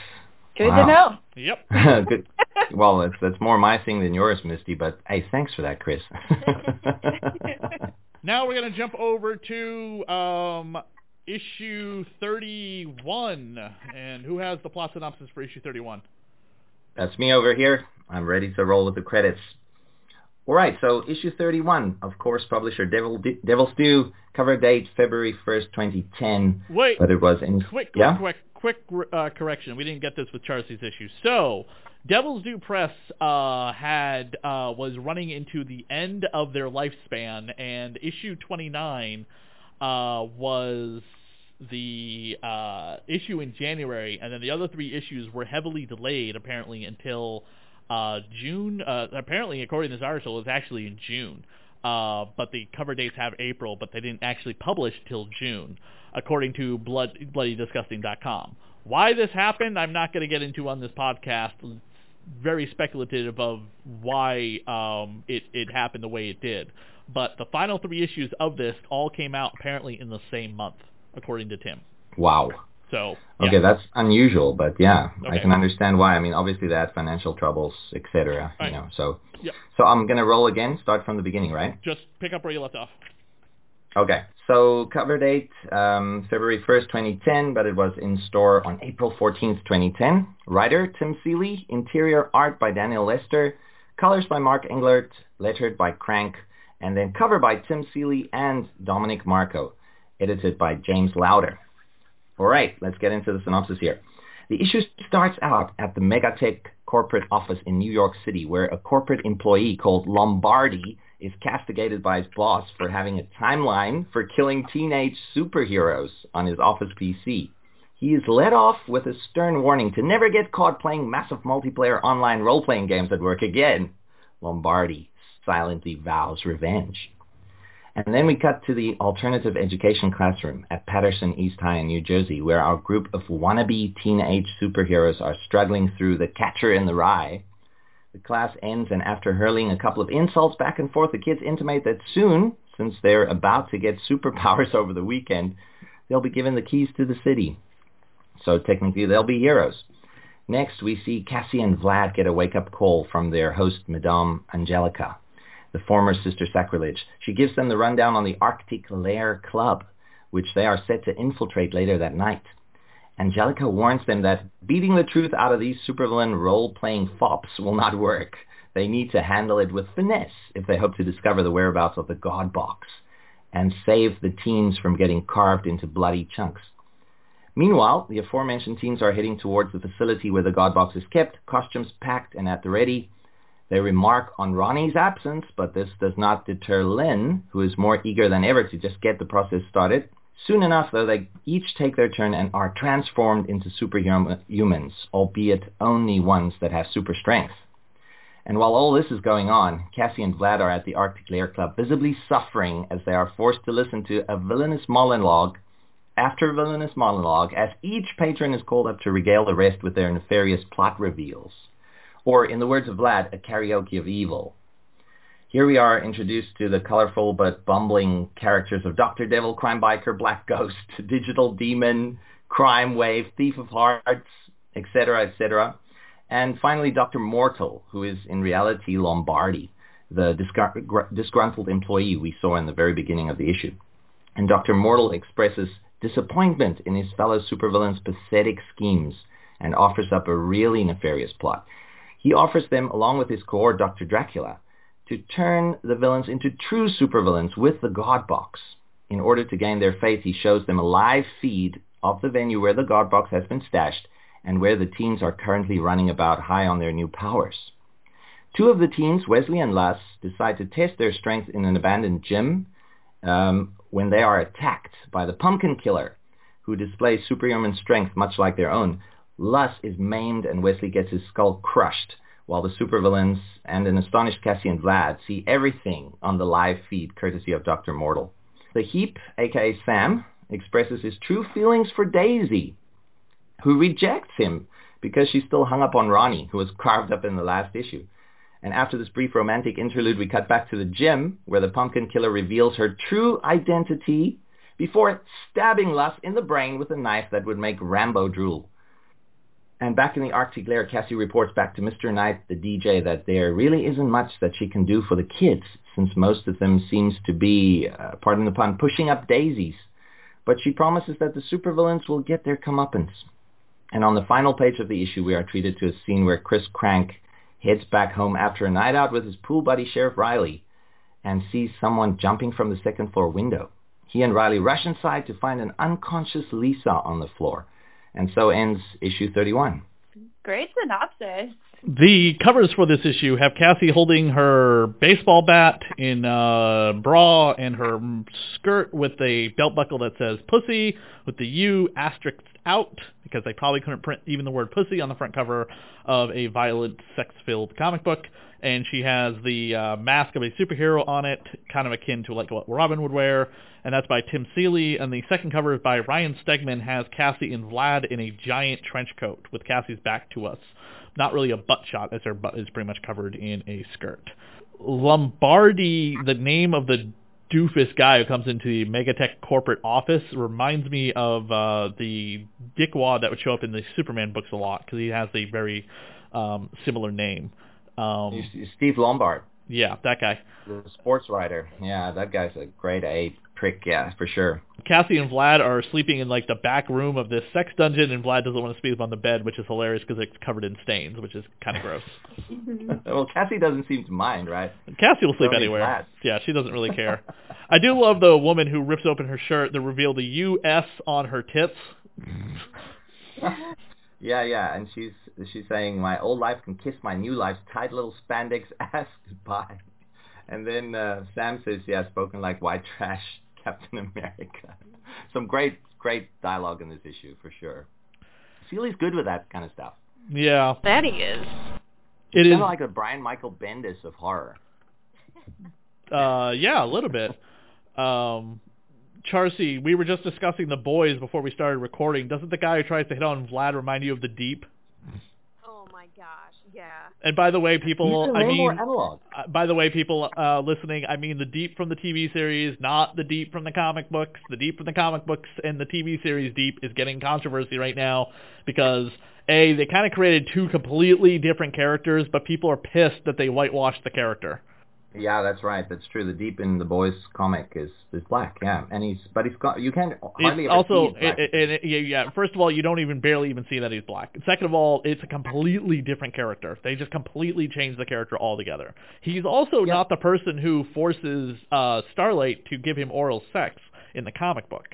Good Wow. to know. Yep. Good. Well, that's that's more my thing than yours, Misty. But hey, thanks for that, Chris. Now we're going to jump over to um, issue 31. And who has the plot synopsis for issue 31? That's me over here. I'm ready to roll with the credits. All right, so issue 31, of course, publisher Devil Devil's Due, cover date February 1st, 2010, Wait, but it was in quick, quick, yeah. quick, quick uh, correction. We didn't get this with Charcy's issue. So, Devil's Due Press uh, had uh, was running into the end of their lifespan, and issue 29 uh, was the uh, issue in January, and then the other three issues were heavily delayed, apparently, until uh, June. Uh, apparently, according to this article, was actually in June. Uh, but the cover dates have April, but they didn't actually publish till June, according to blood, bloodydisgusting.com. Why this happened, I'm not going to get into on this podcast. It's very speculative of why um, it, it happened the way it did. But the final three issues of this all came out apparently in the same month, according to Tim. Wow. So yeah. Okay, that's unusual, but yeah, I can understand why. I mean, obviously they had financial troubles, etc. Right. You know, so Yep. so I'm gonna roll again. Start from the beginning, right? just pick up where you left off. Okay. So cover date um, February 1st, 2010, but it was in store on April 14th, 2010. Writer Tim Seeley. Interior art by Daniel Leister. Colors by Mark Englert. Lettered by Crank. And then cover by Tim Seeley and Dominic Marco. Edited by James Lowder. All right, let's get into the synopsis here. The issue starts out at the Megatech corporate office in New York City, where a corporate employee called Lombardi is castigated by his boss for having a timeline for killing teenage superheroes on his office PC. He is let off with a stern warning to never get caught playing massive multiplayer online role-playing games at work again. Lombardi silently vows revenge. And then we cut to the alternative education classroom at Paterson East High in New Jersey, where our group of wannabe teenage superheroes are struggling through the catcher in the rye. The class ends, and after hurling a couple of insults back and forth, the kids intimate that soon since they're about to get superpowers over the weekend, they'll be given the keys to the city. So technically they'll be heroes. Next, we see Cassie and Vlad get a wake-up call from their host, Madame Angelica, the former Sister Sacrilege. She gives them the rundown on the Arctic Lair Club, which they are set to infiltrate later that night. Angelica warns them that beating the truth out of these supervillain role-playing fops will not work. They need to handle it with finesse if they hope to discover the whereabouts of the God Box and save the teens from getting carved into bloody chunks. Meanwhile, the aforementioned teens are heading towards the facility where the God Box is kept, costumes packed and at the ready. They remark on Ronnie's absence, but this does not deter Lynn, who is more eager than ever to just get the process started. Soon enough, though, they each take their turn and are transformed into superhumans, albeit only ones that have super strength. And while all this is going on, Cassie and Vlad are at the Arctic Lair Club, visibly suffering as they are forced to listen to a villainous monologue after villainous monologue as each patron is called up to regale the rest with their nefarious plot reveals. Or, in the words of Vlad, a karaoke of evil. Here we are introduced to the colorful but bumbling characters of Dr. Devil, Crime Biker, Black Ghost, Digital Demon, Crime Wave, Thief of Hearts, etc., etc. And finally, Dr. Mortal, who is in reality Lombardi, the disgruntled employee we saw in the very beginning of the issue. And Dr. Mortal expresses disappointment in his fellow supervillains' pathetic schemes and offers up a really nefarious plot. He offers them, along with his cohort, Dr. Dracula, to turn the villains into true supervillains with the God Box. In order to gain their faith, he shows them a live feed of the venue where the God Box has been stashed and where the teens are currently running about high on their new powers. Two of the teens, Wesley and Lus, decide to test their strength in an abandoned gym um, when they are attacked by the Pumpkin Killer, who displays superhuman strength much like their own. Lus is maimed and Wesley gets his skull crushed, while the supervillains and an astonished Cassie and Vlad see everything on the live feed courtesy of Dr. Mortal. The Heap, aka Sam, expresses his true feelings for Daisy, who rejects him because she's still hung up on Ronnie, who was carved up in the last issue. And after this brief romantic interlude, we cut back to the gym where the pumpkin killer reveals her true identity before stabbing Lus in the brain with a knife that would make Rambo drool. And back in the Arctic lair, Cassie reports back to Mr. Knight, the DJ, that there really isn't much that she can do for the kids, since most of them seems to be, uh, pardon the pun, pushing up daisies. But she promises that the supervillains will get their comeuppance. And on the final page of the issue, we are treated to a scene where Chris Crank heads back home after a night out with his pool buddy Sheriff Riley and sees someone jumping from the second floor window. He and Riley rush inside to find an unconscious Lisa on the floor. And so ends issue 31. Great synopsis. The covers for this issue have Cassie holding her baseball bat in a bra and her skirt with a belt buckle that says pussy with the U asterisk out because they probably couldn't print even the word pussy on the front cover of a violent sex-filled comic book. And she has the uh, mask of a superhero on it, kind of akin to like what Robin would wear. And that's by Tim Seeley. And the second cover is by Ryan Stegman, has Cassie and Vlad in a giant trench coat with Cassie's back to us not really a butt shot as her butt is pretty much covered in a skirt. Lombardi, the name of the doofus guy who comes into the Megatech corporate office reminds me of uh, the dickwad that would show up in the Superman books a lot because he has a very um, similar name. Um, Steve Lombard. Yeah, that guy. The sports writer. Yeah, that guy's a great A prick. Yeah, for sure. Cassie and Vlad are sleeping in like the back room of this sex dungeon, and Vlad doesn't want to sleep on the bed, which is hilarious because it's covered in stains, which is kind of gross. well, Cassie doesn't seem to mind, right? Cassie will sleep anywhere. Yeah, she doesn't really care. I do love the woman who rips open her shirt to reveal the U.S. on her tits. yeah, yeah, and she's she's saying my old life can kiss my new life's tight little spandex ass goodbye. And then uh, Sam says, yeah, spoken like white trash. Captain America. Some great, great dialogue in this issue for sure. Seeley's good with that kind of stuff. Yeah, that he is. It is kind of like a Brian Michael Bendis of horror. Uh, yeah, a little bit. Um, Charcy, we were just discussing the boys before we started recording. Doesn't the guy who tries to hit on Vlad remind you of the Deep? My gosh, Yeah. And by the way, people, I mean, uh, by the way, people uh, listening, I mean the deep from the TV series, not the deep from the comic books. The deep from the comic books and the TV series deep is getting controversy right now because a they kind of created two completely different characters, but people are pissed that they whitewashed the character. Yeah, that's right. That's true. The Deep in the Boys comic is is black. Yeah, and he's but he's got you can't hardly It's also, see he's black. it, it, it, yeah, yeah. First of all, you don't even barely even see that he's black. Second of all, it's a completely different character. They just completely changed the character altogether. He's also Yeah. not the person who forces uh, Starlight to give him oral sex in the comic book.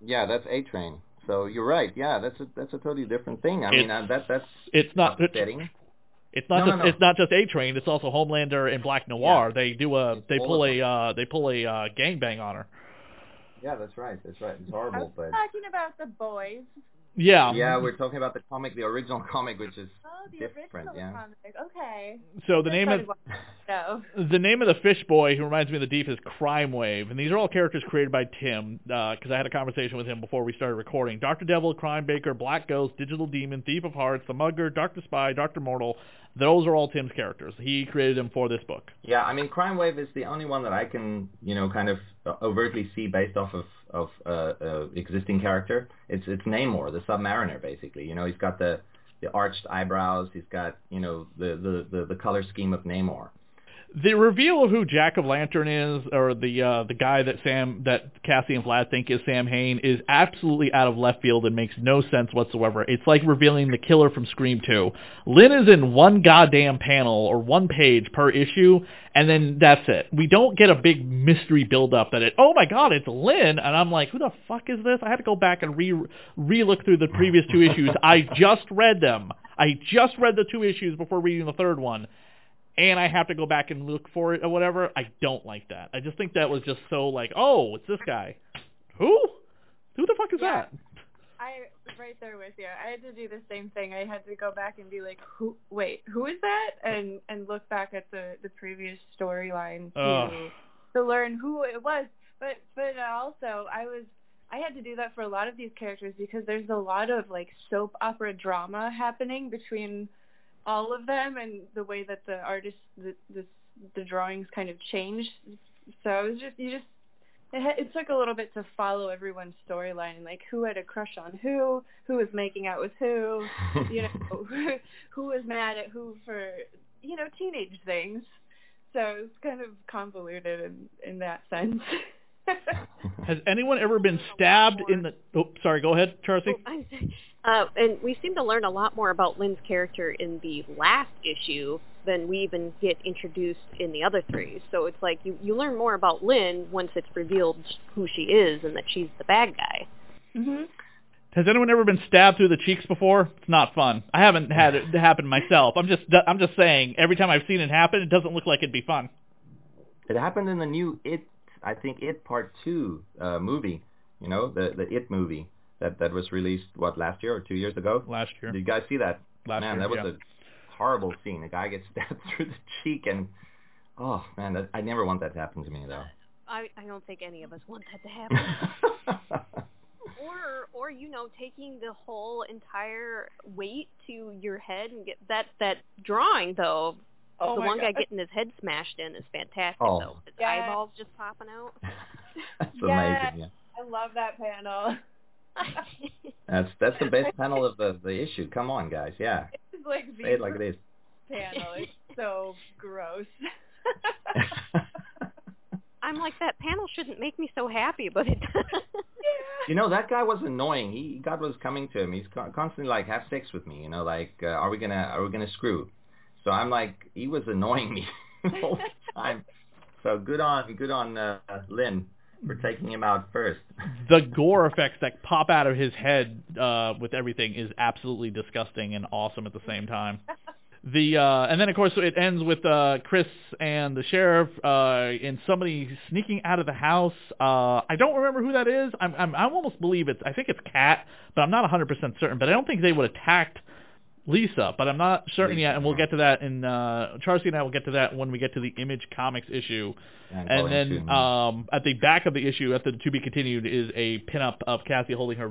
yeah, that's A Train. So you're right. Yeah, that's a that's a totally different thing. I mean, uh, that that's It's not. upsetting. It's not No, just. no, no. It's not just A Train. It's also Homelander and Black Noir. They do a. It's They pull a. Uh, they pull a uh, gangbang on her. Yeah, that's right. That's right. It's horrible. I horrible, was but talking about the boys. Yeah. yeah, we're talking about the comic, the original comic, which is Oh, the different. original Yeah. comic. Okay. So the Just name of started watching the the name of the fish boy who reminds me of the Deep is Crime Wave, and these are all characters created by Tim because I had a conversation with him before we started recording. Doctor Devil, Crime Baker, Black Ghost, Digital Demon, Thief of Hearts, The Mugger, Doctor Spy, Doctor Mortal. Those are all Tim's characters. He created them for this book. Yeah, I mean, Crime Wave is the only one that I can, you know, kind of uh, overtly see based off of of uh, uh, existing character. It's it's Namor, the Submariner, basically. You know, he's got the the arched eyebrows. He's got, you know, the the the, the color scheme of Namor. The reveal of who Jack of Lantern is, or the uh, the guy that Sam that Cassie and Vlad think is Samhain, is absolutely out of left field and makes no sense whatsoever. It's like revealing the killer from Scream 2. Lynn is in one goddamn panel or one page per issue, and then that's it. We don't get a big mystery build up that it. Oh my god, it's Lynn, and I'm like, who the fuck is this? I had to go back and re re look through the previous two issues. I just read them. I just read the two issues before reading the third one and I have to go back and look for it or whatever, I don't like that. I just think that was just so like, oh, it's this guy. Who? Who the fuck is Yeah. that? I right there with you. I had to do the same thing. I had to go back and be like, "Who? Wait, who is that?" And and look back at the the previous storyline Ugh. to to learn who it was. But but also, I was I had to do that for a lot of these characters because there's a lot of like soap opera drama happening between all of them and the way that the artist the the, the drawings kind of changed. So it was just you just it, ha- it took a little bit to follow everyone's storyline and like who had a crush on who, who was making out with who, you know, who was mad at who for you know teenage things. So it's kind of convoluted in in that sense. Has anyone ever been stabbed in the? Oh, sorry. Go ahead, Charcy. I'm. Uh, and we seem to learn a lot more about Lynn's character in the last issue than we even get introduced in the other three. So it's like you, you learn more about Lynn once it's revealed who she is and that she's the bad guy. mhm. Has anyone ever been stabbed through the cheeks before? It's not fun. I haven't had it happen myself. I'm just I'm just saying. Every time I've seen it happen, it doesn't look like it'd be fun. It happened in the new It, I think It Part Two uh, movie. You know, the the It movie that that was released what last year or two years ago. Last year. Did you guys see that? Last man, year. that was yeah. a horrible scene. A guy gets stabbed through the cheek, and oh man, that, I never want that to happen to me though. I, I don't think any of us want that to happen. or or you know taking the whole entire weight to your head and get that that drawing though Oh the my one guy getting his head smashed in is fantastic Oh. though his Yeah. eyeballs just popping out That's Yeah. amazing. Yeah. I love that panel. That's that's the best panel of the the issue. Come on, guys. Yeah, It's like the say it like it is. panel. It's so gross. i'm like that panel shouldn't make me so happy but it does You know that guy was annoying. He God was coming to him. He's con- constantly like, "Have sex with me." You know, like, uh, "Are we gonna Are we gonna screw?" So I'm like, he was annoying me all the time. So good on good on uh, Lynn for taking him out first. the gore effects that pop out of his head uh, with everything is absolutely disgusting and awesome at the same time. The uh, and then of course it ends with uh, Chris and the sheriff uh, and somebody sneaking out of the house. Uh, I don't remember who that is. I'm, I'm I almost believe it's I think it's Cat, but I'm not 100% certain. But I don't think they would attacked Lisa, but I'm not certain yet, and we'll get to that in uh Charlie and I will get to that when we get to the Image Comics issue. And, And then um at the back of the issue, at the to be continued, is a pinup of Cassie holding her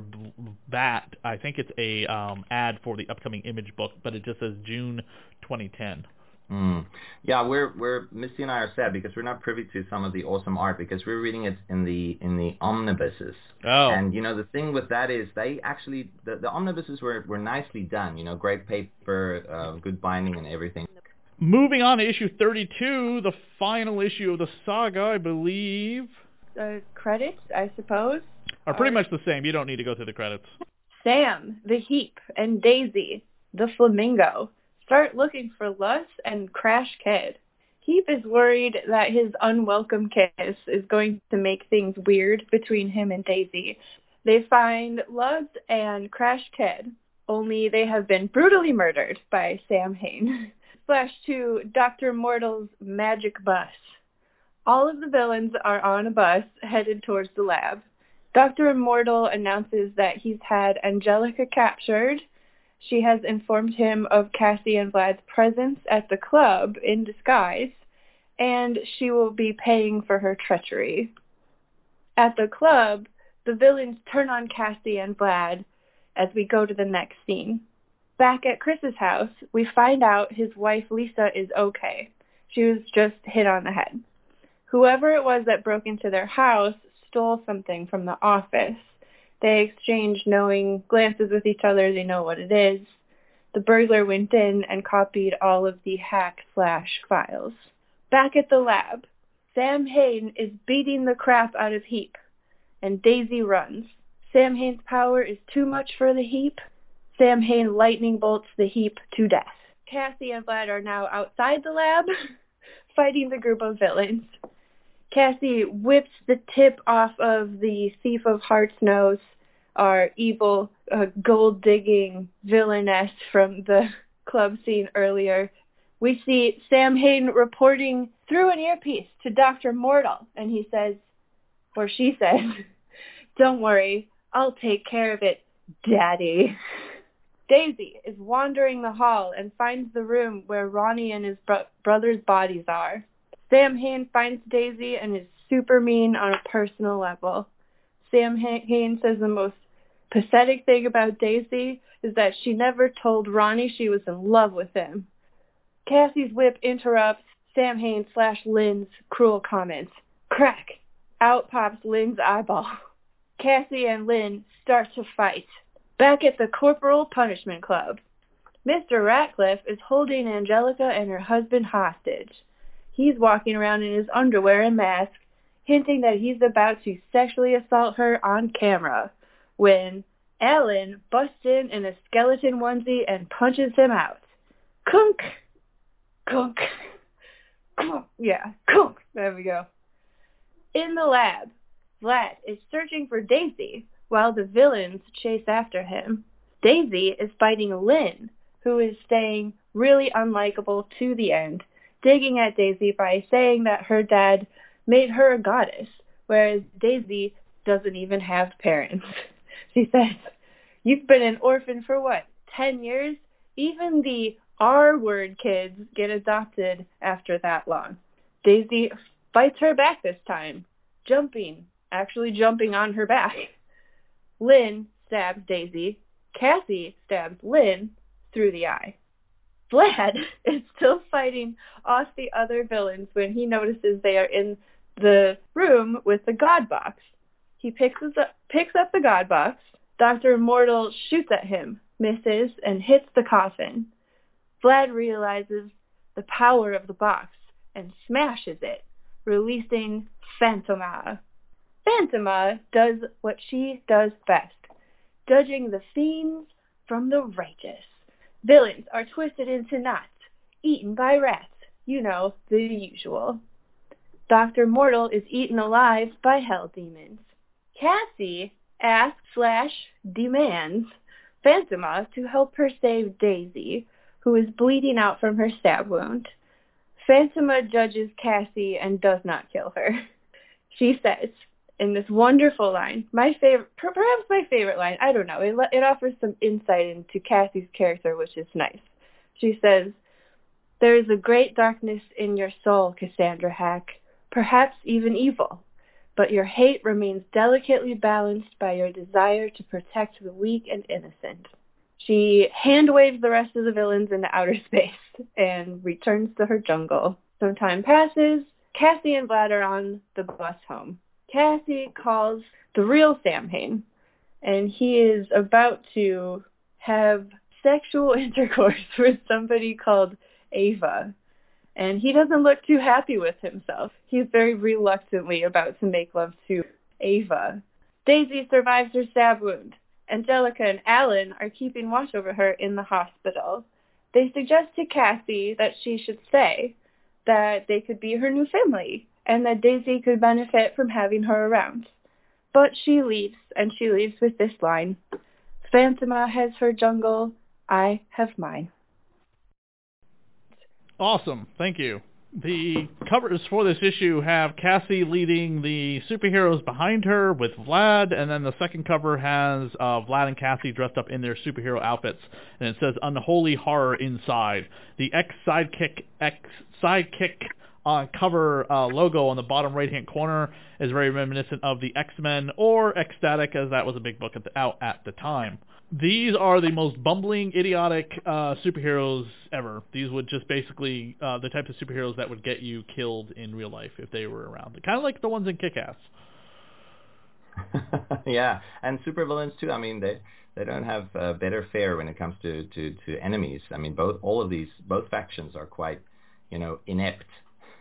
bat. I think it's a um ad for the upcoming Image book, but it just says June 2010. Mm. Yeah, we're we're Misty and I are sad because we're not privy to some of the awesome art because we're reading it in the in the omnibuses. Oh, And you know the thing with that is they actually the, the omnibuses were were nicely done. You know, great paper, uh, good binding, and everything. moving on to issue 32, the final issue of the saga, I believe, The credits, I suppose. are pretty Are- much the same. You don't need to go through the credits. Sam, the Heap, and Daisy, the Flamingo, start looking for Lus and Crash Kid. Heap is worried that his unwelcome kiss is going to make things weird between him and Daisy. They find Luz and Crash Kid, only they have been brutally murdered by Samhain. Slash to Dr. Mortal's magic bus. All of the villains are on a bus headed towards the lab. Dr. Immortal announces that he's had Angelica captured. She has informed him of Cassie and Vlad's presence at the club in disguise, and she will be paying for her treachery. At the club, the villains turn on Cassie and Vlad as we go to the next scene. Back at Chris's house, we find out his wife Lisa is okay. She was just hit on the head. Whoever it was that broke into their house stole something from the office. They exchange knowing glances with each other. They know what it is. The burglar went in and copied all of the hack slash files. Back at the lab, Samhain is beating the crap out of Heap, and Daisy runs. Samhain's power is too much for the Heap. Samhain lightning bolts the Heap to death. Cassie and Vlad are now outside the lab, fighting the group of villains. Cassie whips the tip off of the Thief of Hearts nose, our evil uh, gold digging villainess from the club scene earlier. We see Sam Hayden reporting through an earpiece to Dr. Mortal, and he says, or she says, Don't worry, I'll take care of it, Daddy. Daisy is wandering the hall and finds the room where Ronnie and his bro- brother's bodies are. Samhain finds Daisy and is super mean on a personal level. Sam Ha- Hain says the most pathetic thing about Daisy is that she never told Ronnie she was in love with him. Cassie's whip interrupts Samhain slash Lynn's cruel comments. Crack! Out pops Lynn's eyeball. Cassie and Lynn start to fight. Back at the Corporal Punishment Club, Mr. Ratcliffe is holding Angelica and her husband hostage. He's walking around in his underwear and mask, hinting that he's about to sexually assault her on camera, when Ellen busts in in a skeleton onesie and punches him out. Kunk! Kunk! Kunk! Yeah, kunk! There we go. In the lab, Vlad is searching for Daisy while the villains chase after him. Daisy is fighting Lynn, who is staying really unlikable to the end, digging at Daisy by saying that her dad made her a goddess, whereas Daisy doesn't even have parents. She says, You've been an orphan for what, 10 years? Even the R-word kids get adopted after that long. Daisy fights her back this time, jumping, actually jumping on her back. Lynn stabs Daisy. Cassie stabs Lynn through the eye. Vlad is still fighting off the other villains when he notices they are in the room with the God box. He picks up, picks up the God box. Dr. Immortal shoots at him, misses, and hits the coffin. Vlad realizes the power of the box and smashes it, releasing Fantomah. Fantomah does what she does best, judging the fiends from the righteous. Villains are twisted into knots, eaten by rats. You know, the usual. Dr. Mortal is eaten alive by hell demons. Cassie asks slash demands Fantomah to help her save Daisy, who is bleeding out from her stab wound. Fantomah judges Cassie and does not kill her. She says, in this wonderful line. My favorite, perhaps my favorite line. I don't know. It it offers some insight into Cassie's character, which is nice. She says, "There is a great darkness in your soul, Cassandra Hack, perhaps even evil, but your hate remains delicately balanced by your desire to protect the weak and innocent." She hand waves the rest of the villains into outer space and returns to her jungle. Some time passes. Cassie and Vlad are on the bus home. Cassie calls the real Sam Samhain, and he is about to have sexual intercourse with somebody called Ava. And he doesn't look too happy with himself. He's very reluctantly about to make love to Ava. Daisy survives her stab wound. Angelica and Alan are keeping watch over her in the hospital. They suggest to Cassie that she should stay, that they could be her new family, and that Daisy could benefit from having her around. But she leaves, and she leaves with this line, Fantomah has her jungle, I have mine. Awesome. Thank you. The covers for this issue have Cassie leading the superheroes behind her with Vlad, and then the second cover has uh, Vlad and Cassie dressed up in their superhero outfits, and it says "Unholy Horror" inside. The X sidekick X sidekick uh, cover uh, logo on the bottom right-hand corner is very reminiscent of the X-Men or X-Statix, as that was a big book at the, out at the time. These are the most bumbling, idiotic uh, superheroes ever. These would just basically uh, the types of superheroes that would get you killed in real life if they were around. Kind of like the ones in Kick-Ass. yeah, and supervillains too. I mean, they they don't have uh, better fare when it comes to, to, to enemies. I mean, both all of these both factions are quite you know inept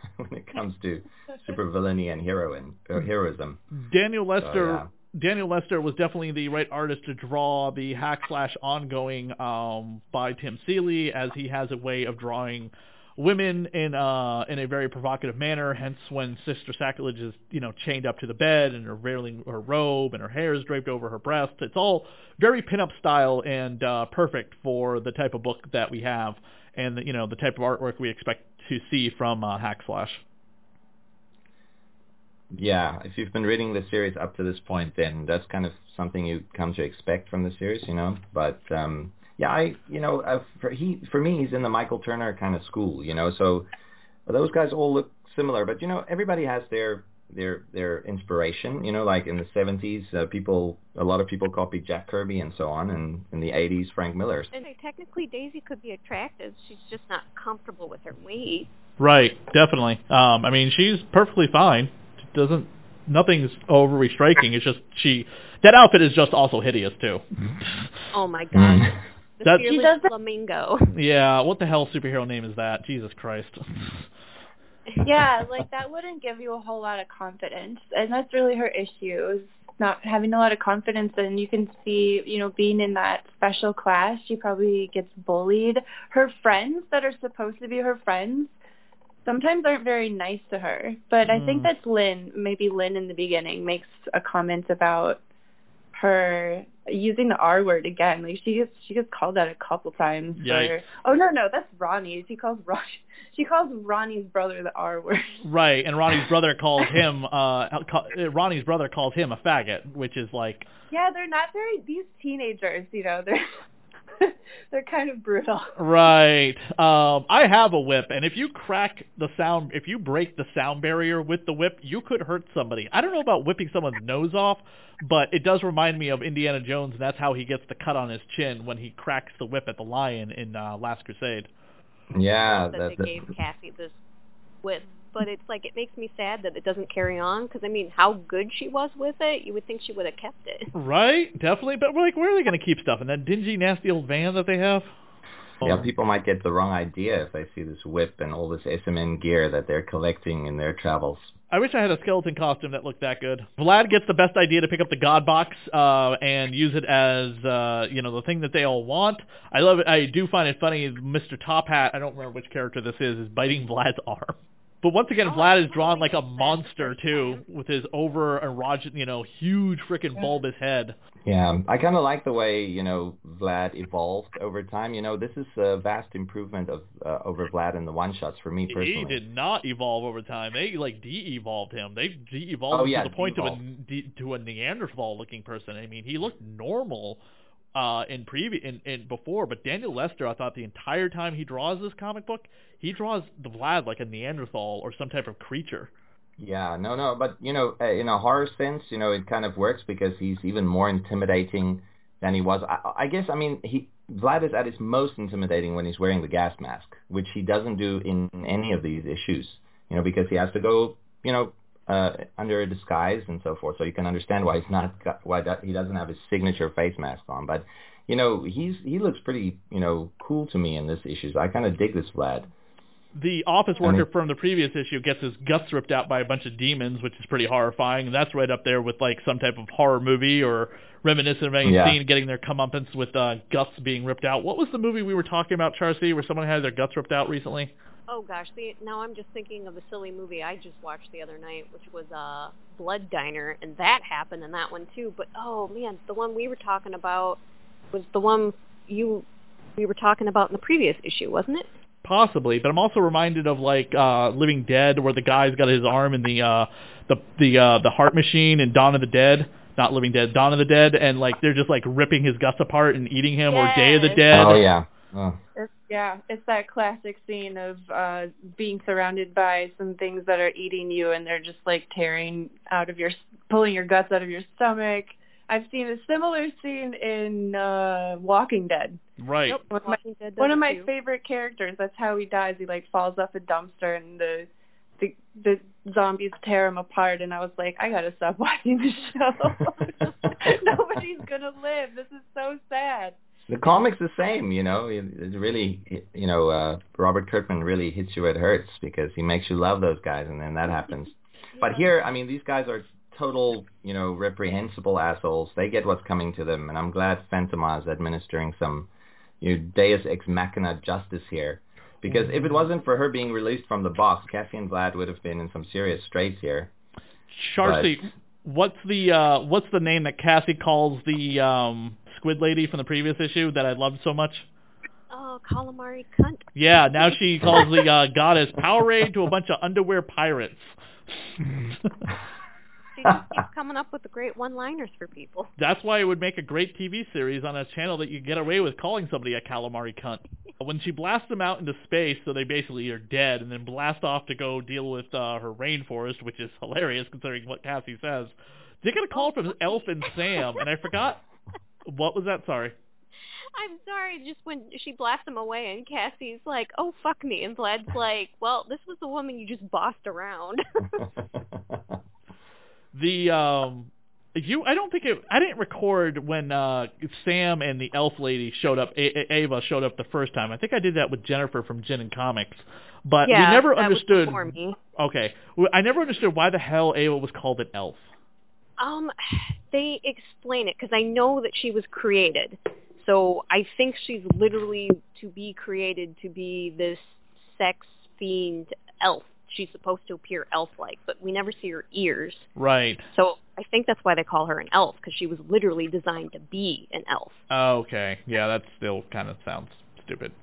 when it comes to supervillainy and heroine or heroism. Daniel Leister. So, yeah. Daniel Leister was definitely the right artist to draw the hack slash ongoing um, by Tim Seeley, as he has a way of drawing women in uh in a very provocative manner. Hence, when Sister Sacrilege is you know chained up to the bed and her wearing her robe and her hair is draped over her breast, it's all very pinup style and uh, perfect for the type of book that we have and the, you know the type of artwork we expect to see from uh, Hack Slash. Yeah, if you've been reading the series up to this point, then that's kind of something you come to expect from the series, you know. But um, yeah, I, you know, uh, for he, for me, he's in the Michael Turner kind of school, you know. So those guys all look similar, but you know, everybody has their their their inspiration. You know, like in the '70s, uh, people, a lot of people copied Jack Kirby and so on, and in the '80s, Frank Miller. And technically, Daisy could be attractive. She's just not comfortable with her weight. Right, definitely. Um, I mean, she's perfectly fine. Doesn't nothing's overly striking. It's just she that outfit is just also hideous too. Oh my god. Mm. The That's- fearless She does flamingo. Yeah, what the hell superhero name is that? Jesus Christ. yeah, like that wouldn't give you a whole lot of confidence, and that's really her issue is not having a lot of confidence. And you can see, you know, being in that special class, she probably gets bullied. Her friends that are supposed to be her friends sometimes aren't very nice to her. But I think Mm. that's Lynn. Maybe Lynn in the beginning makes a comment about her using the R word again. Like she gets she gets called that a couple times. for- oh no no that's Ronnie. She calls Ron she calls Ronnie's brother the R word. right, and Ronnie's brother calls him uh uh, Ronnie's brother calls him a faggot, which is like Yeah, they're not very these teenagers. You know they're they're kind of brutal. Right. Um, I have a whip, and if you crack the sound, if you break the sound barrier with the whip, you could hurt somebody. I don't know about whipping someone's nose off, but it does remind me of Indiana Jones, and that's how he gets the cut on his chin when he cracks the whip at the lion in uh, Last Crusade. Yeah, that that, they that, gave Cassie this with. But it's like it makes me sad that it doesn't carry on because I mean, how good she was with it, you would think she would have kept it. Right, definitely. But like, where are they going to keep stuff in that dingy, nasty old van that they have? yeah, people might get the wrong idea if they see this whip and all this S&M gear that they're collecting in their travels. I wish I had a skeleton costume that looked that good. Vlad gets the best idea to pick up the God Box uh, and use it as uh, you know the thing that they all want. I love it. I do find it funny. Mr. Top Hat, I don't remember which character this is, is biting Vlad's arm. But once again, Oh, Vlad is drawn like like a monster too, with his over erogen, you know, huge freaking bulbous head. Yeah, I kind of like the way you know Vlad evolved over time. You know, this is a vast improvement of uh, over Vlad in the one shots for me personally. He did not evolve over time. They like de-evolved him. They de-evolved Oh, him yeah, to the point of a de- to a Neanderthal-looking person. I mean, he looked normal uh, in previous in, in before, but Daniel Leister, I thought the entire time he draws this comic book, he draws the Vlad like a Neanderthal or some type of creature. Yeah, no, no, but you know, uh, in a horror sense, you know, it kind of works because he's even more intimidating than he was. I, I guess, I mean, he Vlad is at his most intimidating when he's wearing the gas mask, which he doesn't do in any of these issues. You know, because he has to go, you know, uh, under a disguise and so forth. So you can understand why he's not got, why that, he doesn't have his signature face mask on. But you know, he's he looks pretty, you know, cool to me in this issue. So I kind of dig this Vlad. The office worker it- from the previous issue gets his guts ripped out by a bunch of demons, which is pretty horrifying. And that's right up there with like some type of horror movie or reminiscent of any Yeah. scene getting their comeuppance with uh, guts being ripped out. What was the movie we were talking about, Charcy, where someone had their guts ripped out recently? Oh gosh, see, now I'm just thinking of a silly movie I just watched the other night, which was uh, Blood Diner, and that happened in that one too. But oh man, the one we were talking about was the one you we were talking about in the previous issue, wasn't it? Possibly, but I'm also reminded of like uh Living Dead, where the guy's got his arm in the uh the the uh the heart machine and Dawn of the Dead, not Living Dead, Dawn of the Dead, and like they're just like ripping his guts apart and eating him, or Day of the Dead. Oh yeah. Oh. It's, yeah, it's that classic scene of uh being surrounded by some things that are eating you, and they're just like tearing out of your, pulling your guts out of your stomach. I've seen a similar scene in uh Walking Dead. Right. Nope, One of my- Dead One of my too. favorite characters. That's how he dies. He like falls off a dumpster, and the the the zombies tear him apart. And I was like, I gotta stop watching the show. Nobody's gonna live. This is so sad. The comic's the same, you know. It, it really, it- you know, uh, Robert Kirkman really hits you where it hurts because he makes you love those guys, and then that happens. But here, I mean, these guys are total, you know, reprehensible assholes. They get what's coming to them, and I'm glad Fantomah is administering some, you know, Deus ex machina justice here. Because if it wasn't for her being released from the box, Kathy and Vlad would have been in some serious straits here. Charcy, what's the uh what's the name that Cassie calls the um squid lady from the previous issue that I loved so much? Oh, calamari cunt. Yeah, now she calls the uh, goddess Powerade to a bunch of underwear pirates. She just keeps coming up with the great one-liners for people. That's why it would make a great TV series on a channel that you get away with calling somebody a calamari cunt. When she blasts them out into space, so they basically are dead, and then blast off to go deal with uh, her rainforest, which is hilarious considering what Cassie says. They get a call from Elf and Sam, and I forgot what was that. Sorry. I'm sorry, just when she blasts him away and Cassie's like, oh, fuck me. And Vlad's like, well, this was the woman you just bossed around. The um, you I don't think it. I didn't record when uh Sam and the Elf lady showed up. A- A- Ava showed up the first time. I think I did that with Jennifer from Gin and Comics, but yeah, we never understood. Okay, I never understood why the hell Ava was called an elf. Um, they explain it because I know that she was created. So I think she's literally to be created to be this sex fiend elf. She's supposed to appear elf-like, but we never see her ears. Right. So I think that's why they call her an elf because she was literally designed to be an elf. Oh, Okay. Yeah, that still kind of sounds stupid.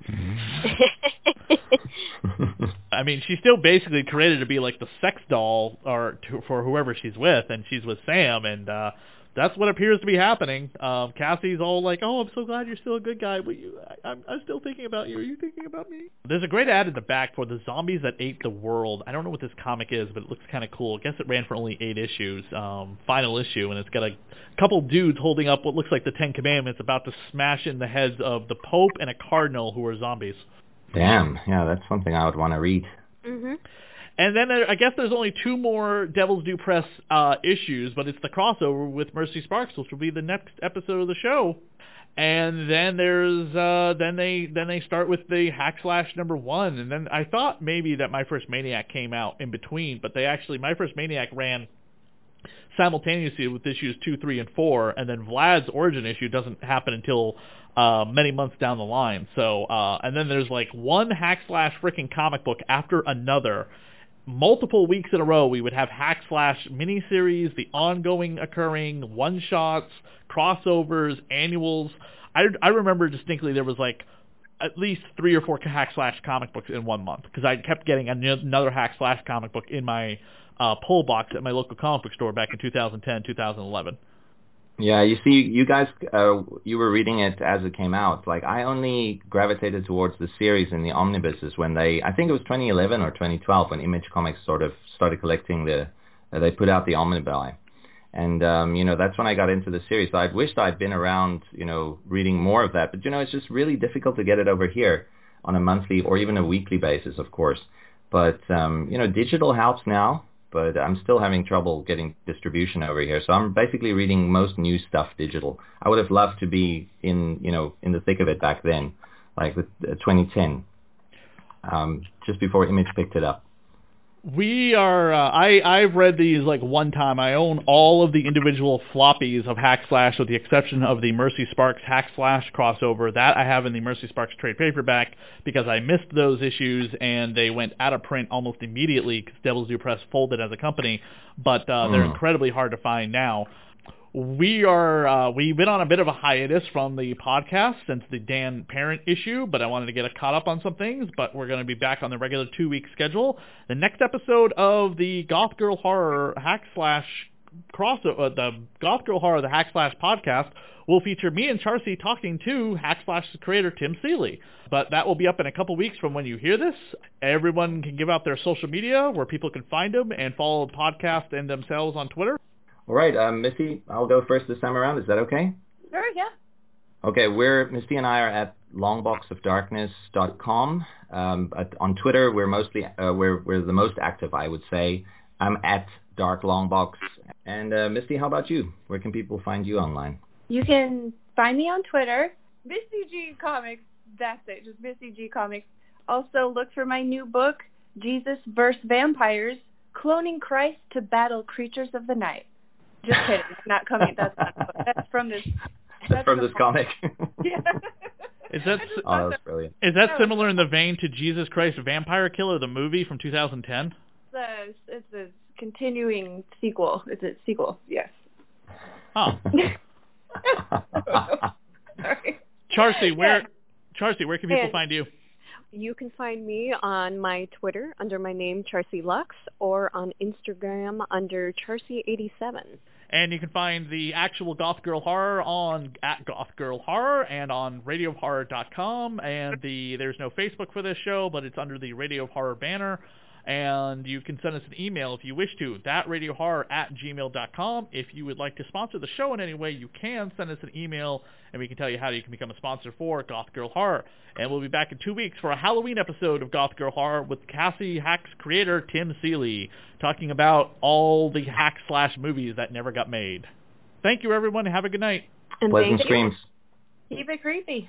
I mean, she's still basically created to be like the sex doll or to, for whoever she's with, and she's with Sam, and uh that's what appears to be happening. Um Cassie's all like, "Oh, I'm so glad you're still a good guy, but you, I, I'm, I'm still thinking about you. Are you thinking about me?" There's a great ad in the back for the zombies that ate the world. I don't know what this comic is, but it looks kind of cool. I guess it ran for only eight issues, um, final issue, and it's got a couple dudes holding up what looks like the Ten Commandments, about to smash in the heads of the Pope and a cardinal who are zombies. Damn, yeah, that's something I would want to read. mhm. And then there, I guess there's only two more Devil's Due Press uh, issues, but it's the crossover with Mercy Sparks, which will be the next episode of the show. And then there's uh, then they then they start with the Hack Slash number one, and then I thought maybe that My First Maniac came out in between, but they actually My First Maniac ran simultaneously with issues two, three, and four, and then Vlad's origin issue doesn't happen until uh, many months down the line. So, uh, and then there's like one hack slash freaking comic book after another, multiple weeks in a row we would have hack slash miniseries, the ongoing occurring one shots, crossovers, annuals. I I remember distinctly there was like at least three or four hack slash comic books in one month because I kept getting another hack slash comic book in my uh, pull box at my local comic book store back in 2010, 2011. Yeah, you see, you guys, uh, you were reading it as it came out. Like, I only gravitated towards the series in the omnibuses when they, I think it was 2011 or 2012 when Image Comics sort of started collecting the, uh, they put out the omnibus. And, um, you know, that's when I got into the series. So I'd wished I'd been around, you know, reading more of that. But, you know, it's just really difficult to get it over here on a monthly or even a weekly basis, of course. But, um, you know, digital helps now but I'm still having trouble getting distribution over here. So I'm basically reading most new stuff digital. I would have loved to be in, you know, in the thick of it back then, like with uh, 2010, um, just before Image picked it up we are uh, I I've read these like one time. I own all of the individual floppies of Hack Slash with the exception of the Mercy Sparks Hack Slash crossover. That I have in the Mercy Sparks trade paperback because I missed those issues and they went out of print almost immediately because Devil's Due Press folded as a company. But uh, they're mm. incredibly hard to find now we are uh, we've been on a bit of a hiatus from the podcast since the Dan Parent issue, but I wanted to get caught up on some things. But we're going to be back on the regular two week schedule. The next episode of the Goth Girl Horror Hack Slash cross uh, the Goth Girl Horror the Hack Slash podcast will feature me and Charcy talking to Hack Slash's creator Tim Seeley. But that will be up in a couple weeks from when you hear this. Everyone can give out their social media where people can find them and follow the podcast and themselves on Twitter. All right, um, Misty, I'll go first this time around. Is that okay? Sure, yeah. Okay, we're Misty and I are at longboxofdarkness.com. Um, at, on Twitter, we're mostly uh, we're we're the most active, I would say. I'm at Dark Longbox. And uh, Misty, how about you? Where can people find you online? You can find me on Twitter, Misty G Comics. That's it, just Misty G Comics. Also, look for my new book, Jesus vs. Vampires: Cloning Christ to Battle Creatures of the Night. Just kidding. It's not coming. That's not. That's from this. That's from, this comic. yeah. Is that oh, that's brilliant. Is that similar in the vein to Jesus Christ Vampire Killer, the movie from 2010? It's a, it's a continuing sequel. It's a sequel. Yes. Oh. Sorry. Charcy, where yeah. Charcy, where can people and find you? You can find me on my Twitter under my name Charcy Lux or on Instagram under Charcy87. And you can find the actual Goth Girl Horror on at Goth Girl Horror and on RadioHorror.com. And the there's no Facebook for this show, but it's under the Radio Horror banner and you can send us an email if you wish to, thatradiohorror at gmail.com. If you would like to sponsor the show in any way, you can send us an email, and we can tell you how you can become a sponsor for Goth Girl Horror. And we'll be back in two weeks for a Halloween episode of Goth Girl Horror with Cassie Hack's creator, Tim Seeley, talking about all the hack slash movies that never got made. Thank you, everyone. Have a good night. And Pleasant screams. Keep it creepy.